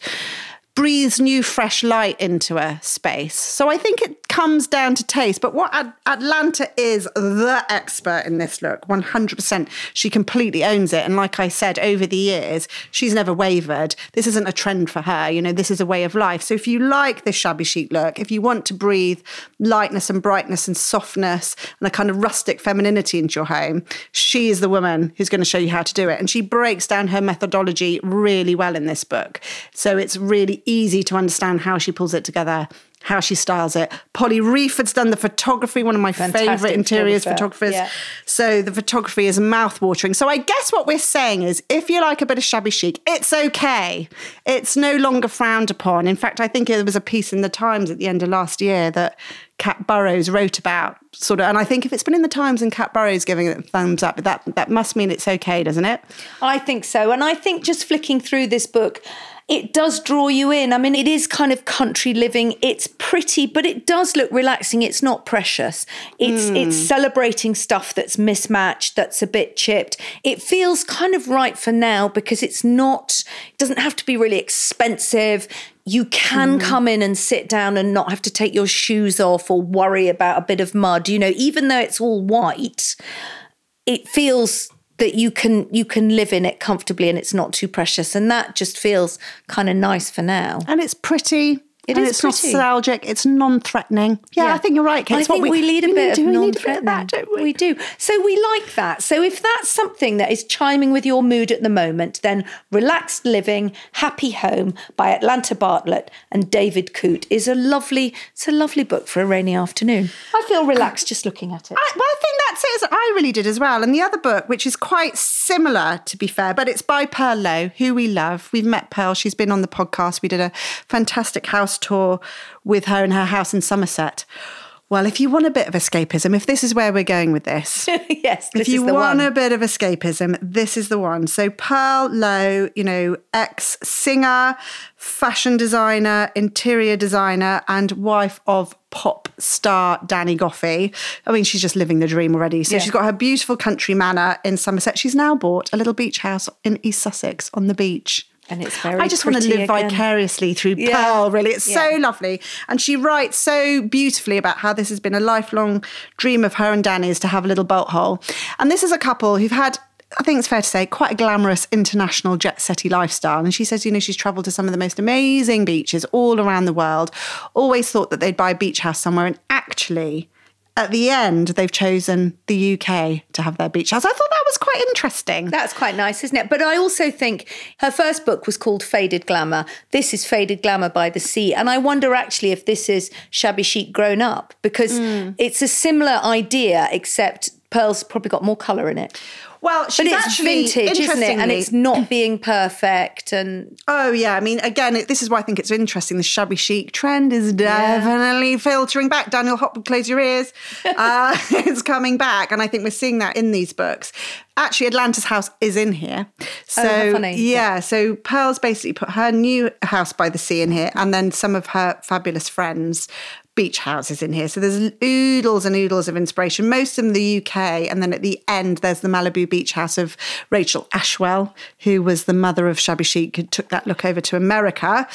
breathes new, fresh light into a space. So I think it comes down to taste. But what At- Atlanta is the expert in this look, 100%. She completely owns it. And like I said, over the years, she's never wavered. This isn't a trend for her. You know, this is a way of life. So if you like this shabby chic look, if you want to breathe lightness and brightness and softness and a kind of rustic femininity into your home, she is the woman who's going to show you how to do it. And she breaks down her methodology really well in this book. So it's really easy to understand how she pulls it together. How she styles it. Polly Wreford's done the photography, one of my Fantastic favourite interiors photographer, photographers. yeah. So the photography is mouth-watering. So I guess what we're saying is if you like a bit of shabby chic, it's okay. It's no longer frowned upon. In fact, I think there was a piece in the Times at the end of last year that Cat Burrows wrote about sort of and I think if it's been in the Times and Cat Burrows giving it a thumbs up, that that must mean it's okay, doesn't it? I think so. And I think just flicking through this book, it does draw you in. I mean, it is kind of country living. It's pretty, but it does look relaxing. It's not precious. It's hmm. it's celebrating stuff that's mismatched, that's a bit chipped. It feels kind of right for now because it's not it doesn't have to be really expensive. You can hmm. come in and sit down and not have to take your shoes off or worry about a bit of mud. You know, even though it's all white, it feels that you can you can live in it comfortably and it's not too precious and that just feels kind of nice for now And it's pretty. It and is it's pretty. nostalgic. It's non-threatening. Yeah, I think you're right, Kate. I think we, lead a we bit do. of We a non-threatening. bit of that, don't we? we do. So we like that. So if that's something that is chiming with your mood at the moment, then Relaxed Living, Happy Home by Atlanta Bartlett and David Coote is a lovely, it's a lovely book for a rainy afternoon. I feel relaxed just looking at it. I, well, I think that's it. I really did as well. And the other book, which is quite similar, to be fair, but it's by Pearl Lowe, who we love. We've met Pearl. She's been on the podcast. We did a fantastic house tour with her in her house in Somerset. Well, if you want a bit of escapism, if this is where we're going with this, yes, this if you want one. a bit of escapism, this is the one. So Pearl Lowe, you know, ex singer, fashion designer, interior designer, and wife of pop star Danny Goffey. I mean, she's just living the dream already. So Yeah. she's got her beautiful country manor in Somerset. She's now bought a little beach house in East Sussex on the beach. And it's very I just want to live again. vicariously through Yeah. Pearl, really. It's so lovely. And she writes so beautifully about how this has been a lifelong dream of her and Danny's to have a little boat hole. And this is a couple who've had. I think it's fair to say, quite a glamorous international jet setty lifestyle. And she says, you know, she's traveled to some of the most amazing beaches all around the world. Always thought that they'd buy a beach house somewhere. And actually, at the end, they've chosen the UK to have their beach house. I thought that was quite interesting. That's quite nice, isn't it? But I also think her first book was called Faded Glamour. This is Faded Glamour by the Sea. And I wonder actually if this is Shabby Chic grown up because Mm. it's a similar idea, except Pearl's probably got more colour in it. Well, But she's it's actually vintage, isn't it? And it's not being perfect. And Oh yeah, I mean, again, it, this is why I think it's interesting. The shabby chic trend is definitely filtering back. Daniel Hopwood, close your ears. Uh, it's coming back, and I think we're seeing that in these books. Actually, Atlanta's house is in here. So how funny. yeah, so Pearl's basically put her new house by the sea in here, and then some of her fabulous friends. Beach houses in here. So there's oodles and oodles of inspiration, most in the UK. And then at the end, there's the Malibu beach house of Rachel Ashwell, who was the mother of Shabby Chic, who took that look over to America.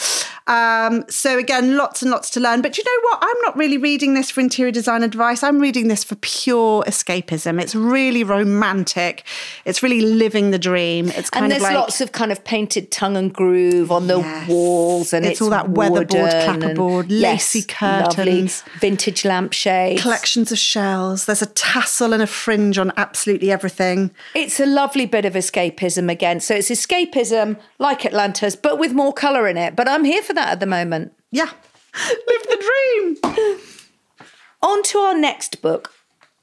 Um, so again, lots and lots to learn. But you know what? I'm not really reading this for interior design advice. I'm reading this for pure escapism. It's really romantic. It's really living the dream. It's kind of like and there's like lots of kind of painted tongue and groove on the Yes. walls, and It's it's, all that weatherboard, clapperboard, lacy yes, lovely curtains. vintage lampshades. collections of shells. There's a tassel and a fringe on absolutely everything. It's a lovely bit of escapism again. So it's escapism like Atlanta's, but with more colour in it. But I'm here for that at the moment. Yeah. Live the dream. On to our next book.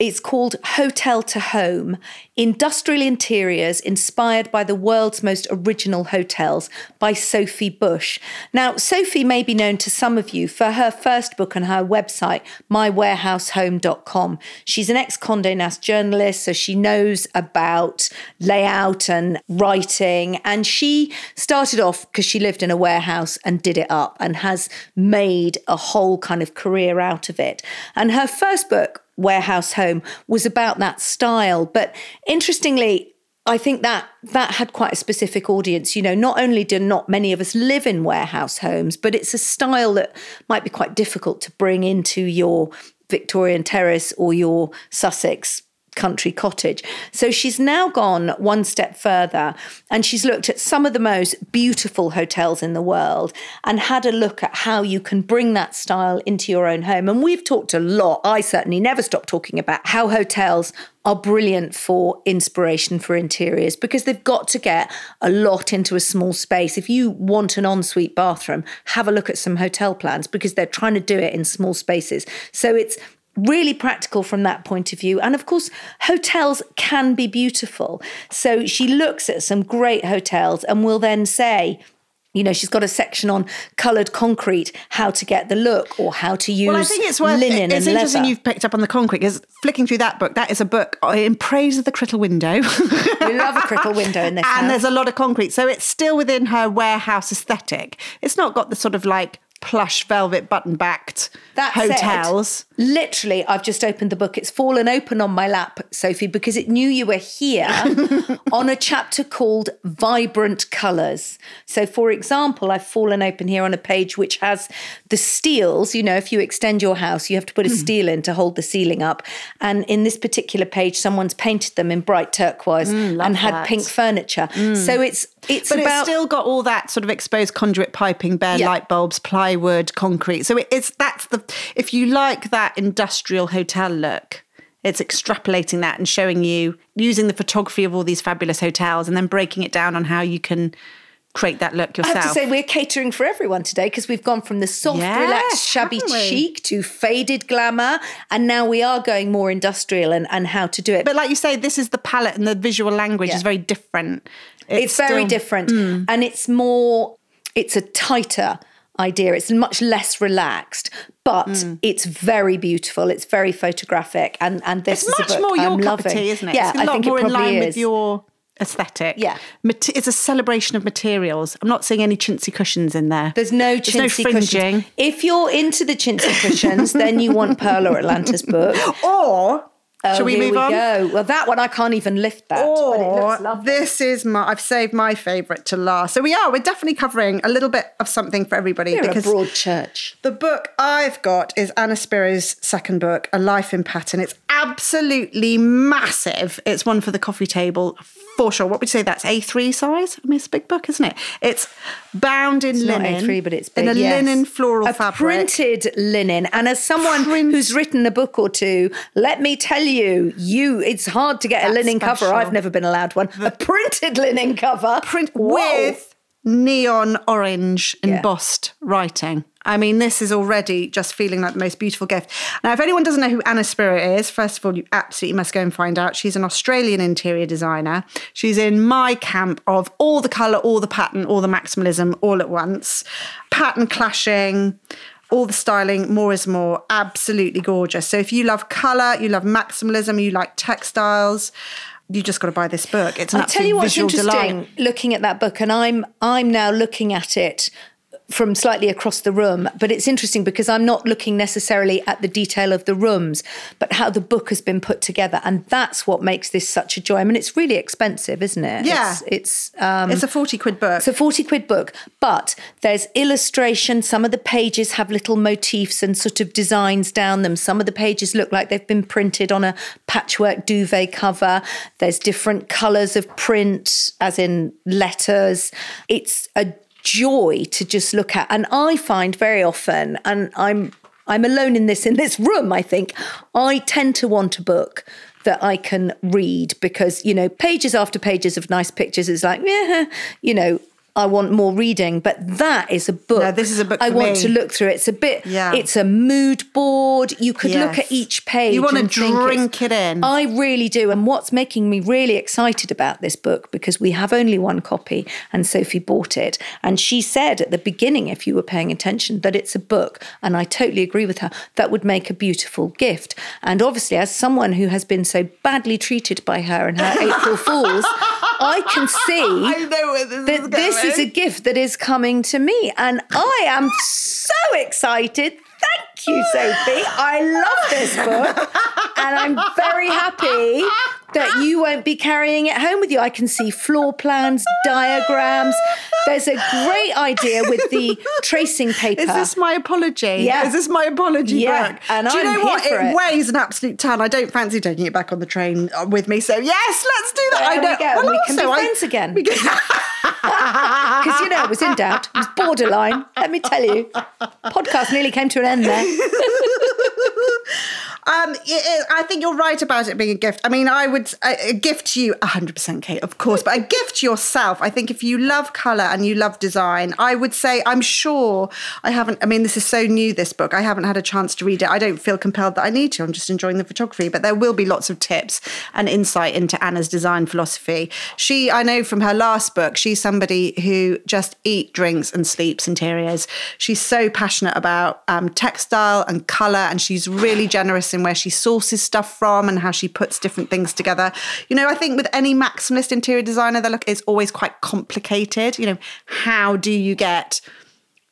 It's called Hotel to Home Industrial Interiors Inspired by the World's Most Original Hotels by Sophie Bush. Now, Sophie may be known to some of you for her first book on her website, mywarehousehome.com. She's an ex Conde Nast journalist, so she knows about layout and writing. And she started off because she lived in a warehouse and did it up and has made a whole kind of career out of it. And her first book, Warehouse Home, was about that style. But interestingly, I think that that had quite a specific audience. You know, not only do not many of us live in warehouse homes, but it's a style that might be quite difficult to bring into your Victorian terrace or your Sussex country cottage. So she's now gone one step further and she's looked at some of the most beautiful hotels in the world and had a look at how you can bring that style into your own home. And we've talked a lot, I certainly never stop talking about how hotels are brilliant for inspiration for interiors because they've got to get a lot into a small space. If you want an ensuite bathroom, have a look at some hotel plans because they're trying to do it in small spaces. So it's really practical from that point of view. And of course, hotels can be beautiful. So she looks at some great hotels and will then say, you know, she's got a section on coloured concrete, how to get the look, or how to use Well, I think it's worth linen It's and interesting leather. you've picked up on the concrete because flicking through that book, that is a book in praise of the Crittall window. We love a Crittall window in this and house. there's a lot of concrete. So it's still within her warehouse aesthetic. It's not got the sort of like plush velvet button backed hotels. Said, literally, I've just opened the book. It's fallen open on my lap, Sophie, because it knew you were here on a chapter called Vibrant Colours. So, for example, I've fallen open here on a page which has the steels. You know, if you extend your house, you have to put a Hmm. steel in to hold the ceiling up. And in this particular page, someone's painted them in bright turquoise and had that. Pink furniture. So it's it's But about it's still got all that sort of exposed conduit piping, bare Yeah. light bulbs, plywood, concrete. So it- it's that's the if you like that industrial hotel look, it's extrapolating that and showing you using the photography of all these fabulous hotels and then breaking it down on how you can create that look yourself. I have to say, we're catering for everyone today because we've gone from the soft, Yes, relaxed, shabby chic to faded glamour. And now we are going more industrial and, and how to do it. but like you say, this is the palette and the visual language Yeah. is very different. it's, very still- Hmm. different. And it's more, it's a tighter idea. It's much less relaxed, but mm. it's very beautiful. It's very photographic. And, and this. It's is a much book more your I'm cup of loving. tea, isn't it? Yeah, it's a I lot think more it in probably line is. with your aesthetic. Yeah. It's a celebration of materials. I'm not seeing any chintzy cushions in there. There's no There's no chintzy fringing. cushions. If you're into the chintzy cushions, then you want Pearl or Atlanta's book. Or Oh, shall we move we on? go. Well, that one I can't even lift that. but it Or looks oh, lovely. this is my I've saved my favourite to last. So we are, we're definitely covering a little bit of something for everybody We're a broad church. the book I've got is Anna Spiro's second book, A Life in Pattern. It's absolutely massive. It's one for the coffee table for sure. What would you say that's A3 size? I mean, it's a big book, isn't it? It's bound in It's not linen. A3, but it's big, in a yes. linen floral a fabric. printed linen. And as someone Print- who's written a book or two, let me tell you, you it's hard to get a That's linen cover. I've never been allowed one. a printed linen cover. print Whoa. with neon orange Yeah. embossed writing I mean, this is already just feeling like the most beautiful gift. Now, if anyone doesn't know who Anna Spiro is, first of all, you absolutely must go and find out. She's an Australian interior designer. She's in my camp of all the colour, all the pattern, all the maximalism all at once. Pattern clashing, all the styling, more is more, absolutely gorgeous. So if you love colour, you love maximalism, you like textiles, you just got to buy this book. It's an I'll tell you what's interesting delight. looking at that book, and I'm I'm now looking at it from slightly across the room, but it's interesting because I'm not looking necessarily at the detail of the rooms, but how the book has been put together, and that's what makes this such a joy. I mean, it's really expensive, isn't it? Yeah. it's, it's um, It's a 40 quid book. it's a 40 quid book, but there's illustration. Some of the pages have little motifs and sort of designs down them. Some of the pages look like they've been printed on a patchwork duvet cover. There's different colours of print, as in letters. It's a joy to just look at. And I find very often, and I'm I'm alone in this in this room, I think, I tend to want a book that I can read because, you know, pages after pages of nice pictures is like, yeah, you know, I want more reading, but that is a book. No, this is a book I want me. to look through. It's a bit. Yeah. It's a mood board. You could look at each page. You and think drink it in. I really do. And what's making me really excited about this book because we have only one copy, and Sophie bought it, and she said at the beginning, if you were paying attention, that it's a book, and I totally agree with her. That would make a beautiful gift. And obviously, as someone who has been so badly treated by her and her April Fools, I can see I know where this that is this is a gift that is coming to me, and I am so excited. Thank you, Sophie. I love this book, and I'm very happy that you won't be carrying it home with you. I can see floor plans, diagrams. There's a great idea with the tracing paper. Is this my apology? Yeah. Is this my apology Yeah, book? and Do you I'm know what? it, it. weighs an absolute ton. I don't fancy taking it back on the train uh, with me. So yes, let's do that. There I we know. go. Well, We can be I- friends again. Because, you know, it was in doubt. It was borderline. Let me tell you. Podcast nearly came to an end there. Um, it, it, I think you're right about it being a gift. I mean, I would a, a gift to you, 100% Kate, of course, but a gift to yourself. I think if you love colour and you love design, I would say, I'm sure I haven't, I mean, this is so new, this book. I haven't had a chance to read it. I don't feel compelled that I need to. I'm just enjoying the photography, but there will be lots of tips and insight into Anna's design philosophy. She, I know from her last book, she's somebody who just eat, drinks, and sleeps interiors. She's so passionate about um, textile and colour, and she's really generous in where she sources stuff from and how she puts different things together. You know, I think with any maximalist interior designer, the look is always quite complicated. You know, how do you get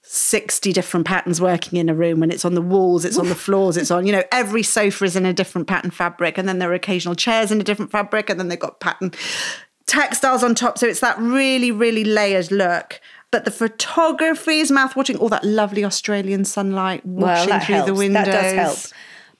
60 different patterns working in a room when it's on the walls, it's on the floors, it's on, you know, every sofa is in a different pattern fabric, and then there are occasional chairs in a different fabric, and then they've got pattern textiles on top. So it's that really, really layered look. But the photography is mouth-watering, all that lovely Australian sunlight washing that through helps. the windows. That does help.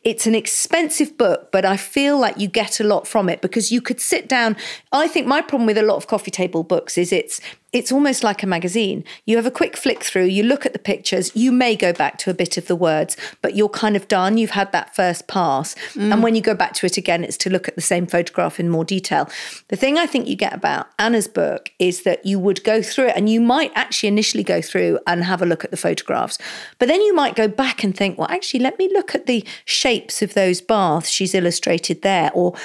It's an expensive book, but I feel like you get a lot from it because you could sit down. I think my problem with a lot of coffee table books is it's it's almost like a magazine. You have a quick flick through, you look at the pictures, you may go back to a bit of the words, but you're kind of done. You've had that first pass. Mm. And when you go back to it again, it's to look at the same photograph in more detail. The thing I think you get about Anna's book is that you would go through it and you might actually initially go through and have a look at the photographs. But then you might go back and think, well, actually, let me look at the shapes of those baths she's illustrated there. Or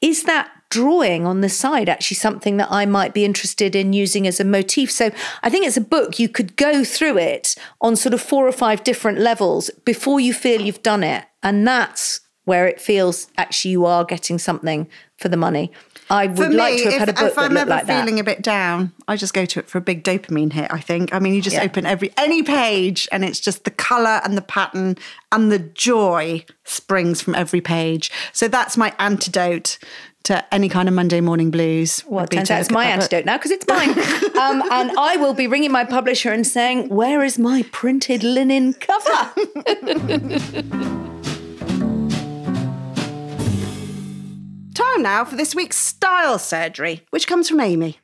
is that drawing on the side actually something that I might be interested in using as a motif? So I think it's a book you could go through it on sort of four or five different levels before you feel you've done it. And that's where it feels actually you are getting something for the money. I would For like to have if, had a book if that I'm ever like that. feeling a bit down, I just go to it for a big dopamine hit. I think. I mean, you just Yeah. open every any page, and it's just the color and the pattern and the joy springs from every page. So that's my antidote to any kind of Monday morning blues. Well, would it be turns out it's my that book. antidote now because it's mine. um, and I will be ringing my publisher and saying, Where is my printed linen cover? Time now for this week's style surgery, which comes from Amy.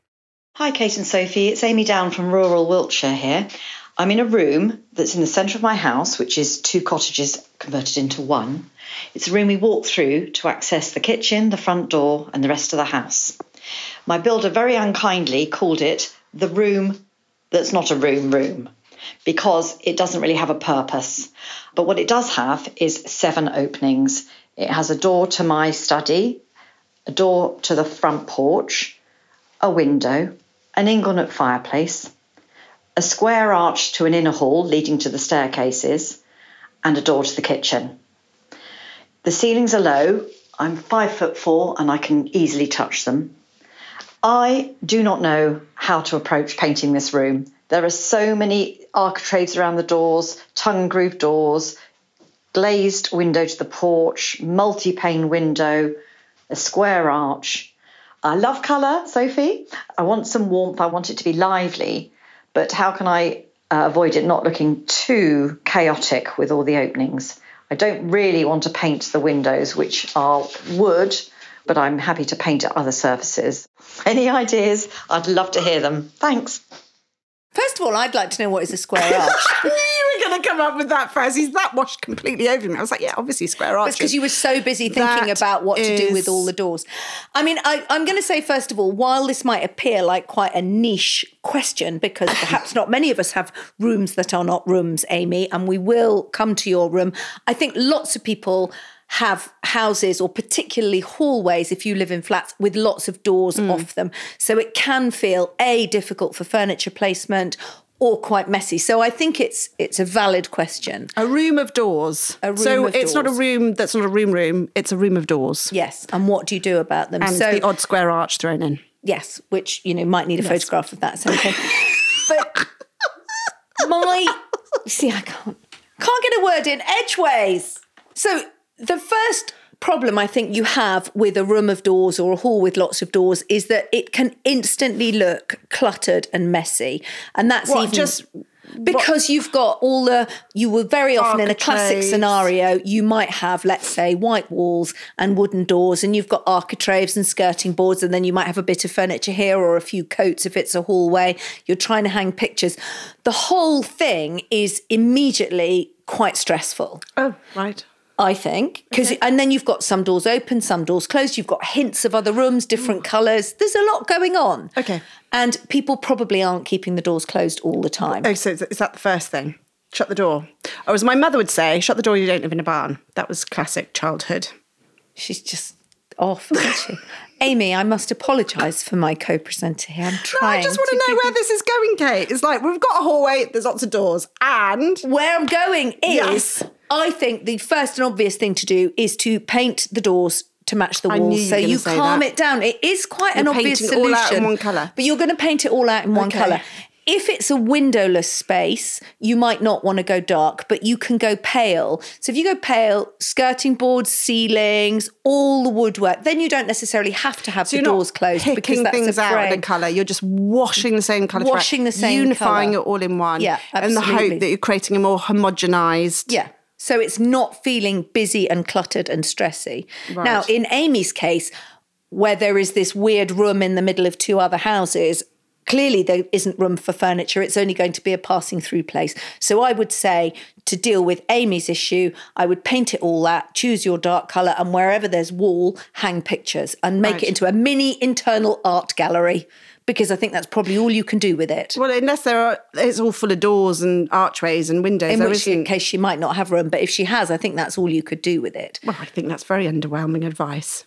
Hi, Kate and Sophie. It's Amy Down from rural Wiltshire here. I'm in a room that's in the centre of my house, which is two cottages converted into one. It's a room we walk through to access the kitchen, the front door, and the rest of the house. My builder very unkindly called it the room that's not a room room. because it doesn't really have a purpose. But what it does have is seven openings. It has a door to my study, a door to the front porch, a window, an inglenook fireplace, a square arch to an inner hall leading to the staircases, and a door to the kitchen. The ceilings are low. I'm five foot four and I can easily touch them. I do not know how to approach painting this room. There are so many architraves around the doors, tongue groove doors, glazed window to the porch, multi pane window, a square arch. I love colour, Sophie. I want some warmth. I want it to be lively. But how can I uh, avoid it not looking too chaotic with all the openings? I don't really want to paint the windows, which are wood, but I'm happy to paint other surfaces. Any ideas? I'd love to hear them. Thanks. First of all, I'd like to know what is a square arch. going to come up with that first. He's that washed completely over me. I was like, yeah, obviously square arch. It's because you were so busy thinking That about what to do with all the doors. I mean, I, I'm going to say, first of all, while this might appear like quite a niche question, because perhaps not many of us have rooms that are not rooms, Amy, and we will come to your room, I think lots of people have houses or particularly hallways if you live in flats with lots of doors Mm. off them. So it can feel a difficult for furniture placement or quite messy. So I think it's it's a valid question. A room of doors. Room so of it's not a room that's not a room room. It's a room of doors. Yes, and what do you do about them? And so the odd square arch thrown in. yes, which you know might need a photograph of that. So okay. but my see, I can't can't get a word in edgeways. So the first problem I think you have with a room of doors or a hall with lots of doors is that it can instantly look cluttered and messy, and that's What, even just- because you've got all the you were very often in a classic scenario you might have let's say white walls and wooden doors and you've got architraves and skirting boards and then you might have a bit of furniture here or a few coats if it's a hallway. You're trying to hang pictures. The whole thing is immediately quite stressful. Oh, right. I think because and then you've got some doors open, some doors closed. You've got hints of other rooms, different mm. colours. There's a lot going on. Okay. and people probably aren't keeping the doors closed all the time. Oh, so is is that the first thing? Shut the door. Or as my mother would say, shut the door, you don't live in a barn. That was classic childhood. She's just off, isn't she? Amy, I must apologise for my co-presenter here. I'm trying. No. I just want to to know where you- this is going, Kate. It's like we've got a hallway, there's lots of doors, and Where I'm going is, Yes. I think the first and obvious thing to do is to paint the doors to match the walls, so you calm that. it down. It is quite an You're obvious painting it solution. all out in one colour. but you're going to paint it all out in one Okay. colour. If it's a windowless space, you might not want to go dark, but you can go pale. So if you go pale, skirting boards, ceilings, all the woodwork, then you don't necessarily have to have so the doors closed because picking that's things a out in frame. a colour. You're just washing the same colour, Washing the same unifying colour. it all in one. Yeah, and the hope that you're creating a more homogenised. Yeah. So it's not feeling busy and cluttered and stressy. Now, in Amy's case, where there is this weird room in the middle of two other houses, clearly there isn't room for furniture. It's only going to be a passing through place. So I would say to deal with Amy's issue, I would paint it all that, choose your dark colour, and wherever there's wall, hang pictures and make Right. it into a mini internal art gallery. Because I think that's probably all you can do with it. Well, unless there are, it's all full of doors and archways and windows. in there which isn't- case she might not have room, but if she has, I think that's all you could do with it. Well, I think that's very underwhelming advice.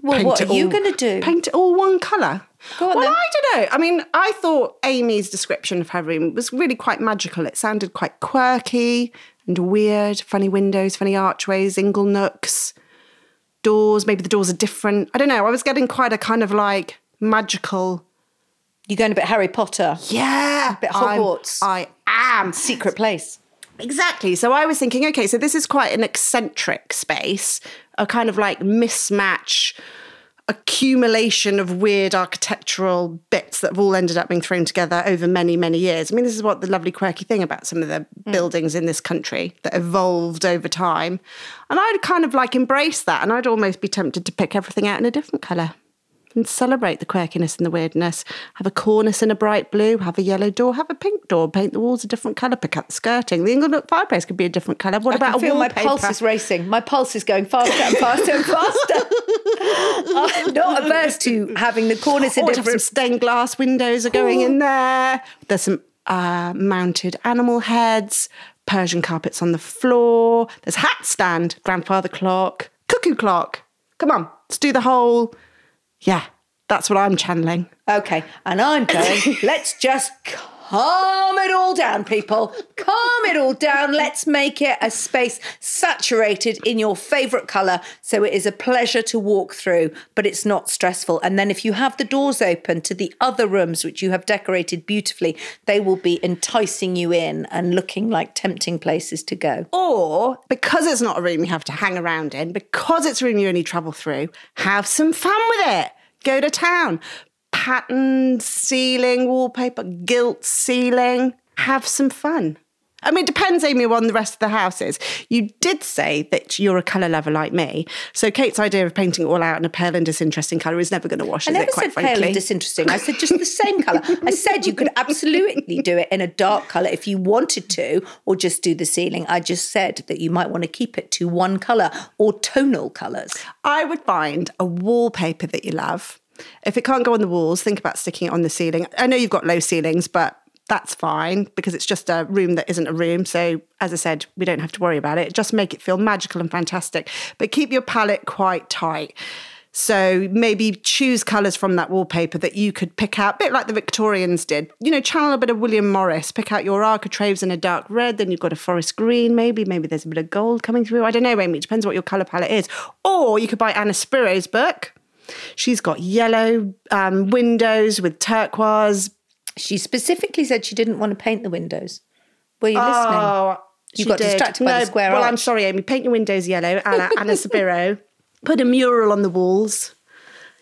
Well, Paint what are you going to do? Paint it all one colour. On well, then. I don't know. I mean, I thought Amy's description of her room was really quite magical. It sounded quite quirky and weird. Funny windows, funny archways, ingle nooks, doors. Maybe the doors are different. I don't know. I was getting quite a kind of like magical. You're going a bit Harry Potter, Yeah, A bit I'm- Hogwarts. I am. secret place. Exactly. So I was thinking, okay, so this is quite an eccentric space, a kind of like mismatch, accumulation of weird architectural bits that have all ended up being thrown together over many, many years. I mean, this is what the lovely, quirky thing about some of the mm. buildings in this country that evolved over time. And I'd kind of like embrace that, and I'd almost be tempted to pick everything out in a different colour and celebrate the quirkiness and the weirdness. Have a cornice in a bright blue, have a yellow door, have a pink door, paint the walls a different colour, pick out the skirting. The Inglenook fireplace could be a different colour. What I about a feel my pulse is racing. My pulse is going faster and faster and faster. I'm not averse to having the cornice in Or to have some stained glass windows are going in there. There's some uh, mounted animal heads, Persian carpets on the floor. There's hat stand, grandfather clock, cuckoo clock. Come on, let's do the whole. Yeah, that's what I'm channeling. Okay, and I'm going, let's just calm it all down, people. Calm it all down. Let's make it a space saturated in your favourite colour so it is a pleasure to walk through, but it's not stressful. And then if you have the doors open to the other rooms, which you have decorated beautifully, they will be enticing you in and looking like tempting places to go. Or because it's not a room you have to hang around in, because it's a room you only travel through, have some fun with it. Go to town patterned ceiling wallpaper, gilt ceiling. Have some fun. I mean, it depends, Amy, on the rest of the house is. You did say that you're a colour lover like me. So Kate's idea of painting it all out in a pale and disinteresting colour is never going to wash, I is never it, quite said frankly? pale and disinteresting. I said just the same colour. I said you could absolutely do it in a dark colour if you wanted to, or just do the ceiling. I just said that you might want to keep it to one colour or tonal colours. I would find a wallpaper that you love. If it can't go on the walls, think about sticking it on the ceiling. I know you've got low ceilings, but that's fine because it's just a room that isn't a room. So, as I said, we don't have to worry about it. Just make it feel magical and fantastic, but keep your palette quite tight. So maybe choose colours from that wallpaper that you could pick out, a bit like the Victorians did. You know, channel a bit of William Morris, pick out your architraves in a dark red, then you've got a forest green, maybe, maybe there's a bit of gold coming through. I don't know, Amy, it depends what your colour palette is. Or you could buy Anna Spiro's book. She's got yellow um, windows with turquoise. She specifically said she didn't want to paint the windows. Were you listening? Oh, You got did. distracted by the square Well, I'm sorry, Amy. Paint your windows yellow, Anna, Anna Spiro. Put a mural on the walls.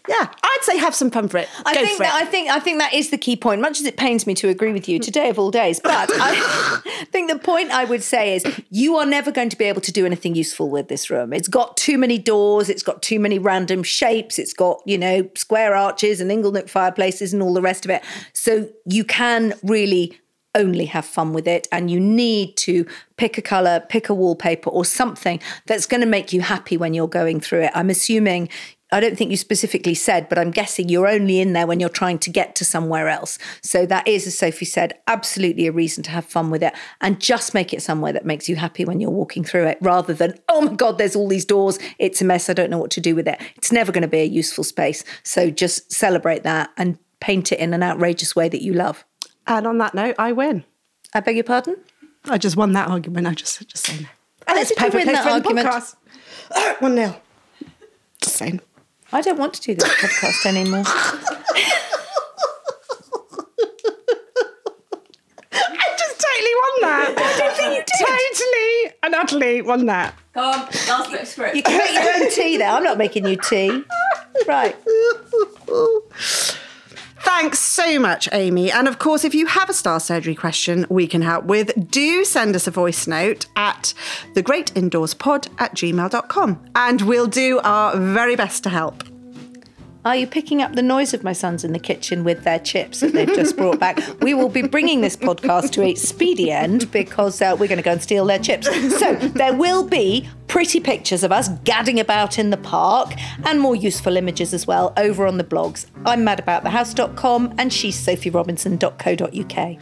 Yeah, I'd say have some fun for it. I Go think that it. I think I think that is the key point. Much as it pains me to agree with you today of all days, but I think the point I would say is you are never going to be able to do anything useful with this room. It's got too many doors. It's got too many random shapes. It's got you know square arches and inglenook fireplaces and all the rest of it. So you can really only have fun with it and you need to pick a color pick a wallpaper or something that's going to make you happy when you're going through it i'm assuming I don't think you specifically said, but I'm guessing you're only in there when you're trying to get to somewhere else. So that is, as Sophie said, absolutely a reason to have fun with it and just make it somewhere that makes you happy when you're walking through it rather than, oh my God, there's all these doors. It's a mess. I don't know what to do with it. It's never going to be a useful space. So just celebrate that and paint it in an outrageous way that you love. and on that note, I win. I beg your pardon? I just won that argument. I just just saying. Oh, how And it's perfect place for the podcast. One nil. Just saying. I don't want to do this podcast anymore. I just totally won that. I don't think you did. Totally and utterly won that. Come on, last bit of script. You can make your own tea there. I'm not making you tea. Right. Thanks so much, Amy. And of course, if you have a style surgery question we can help with, do send us a voice note at thegreatindoorspod at gmail.com and we'll do our very best to help. Are you picking up the noise of my sons in the kitchen with their chips that they've just brought back? We will be bringing this podcast to a speedy end because uh, we're going to go and steal their chips. So there will be pretty pictures of us gadding about in the park and more useful images as well over on the blogs. I'm madaboutthehouse.com and she's sophierobinson.co.uk.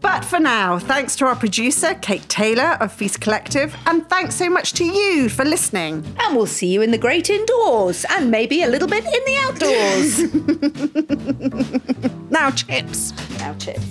But for now, thanks to our producer, Kate Taylor of Feast Collective, and thanks so much to you for listening. And we'll see you in the great indoors and maybe a little bit in the outdoors. Now, chips. now, chips.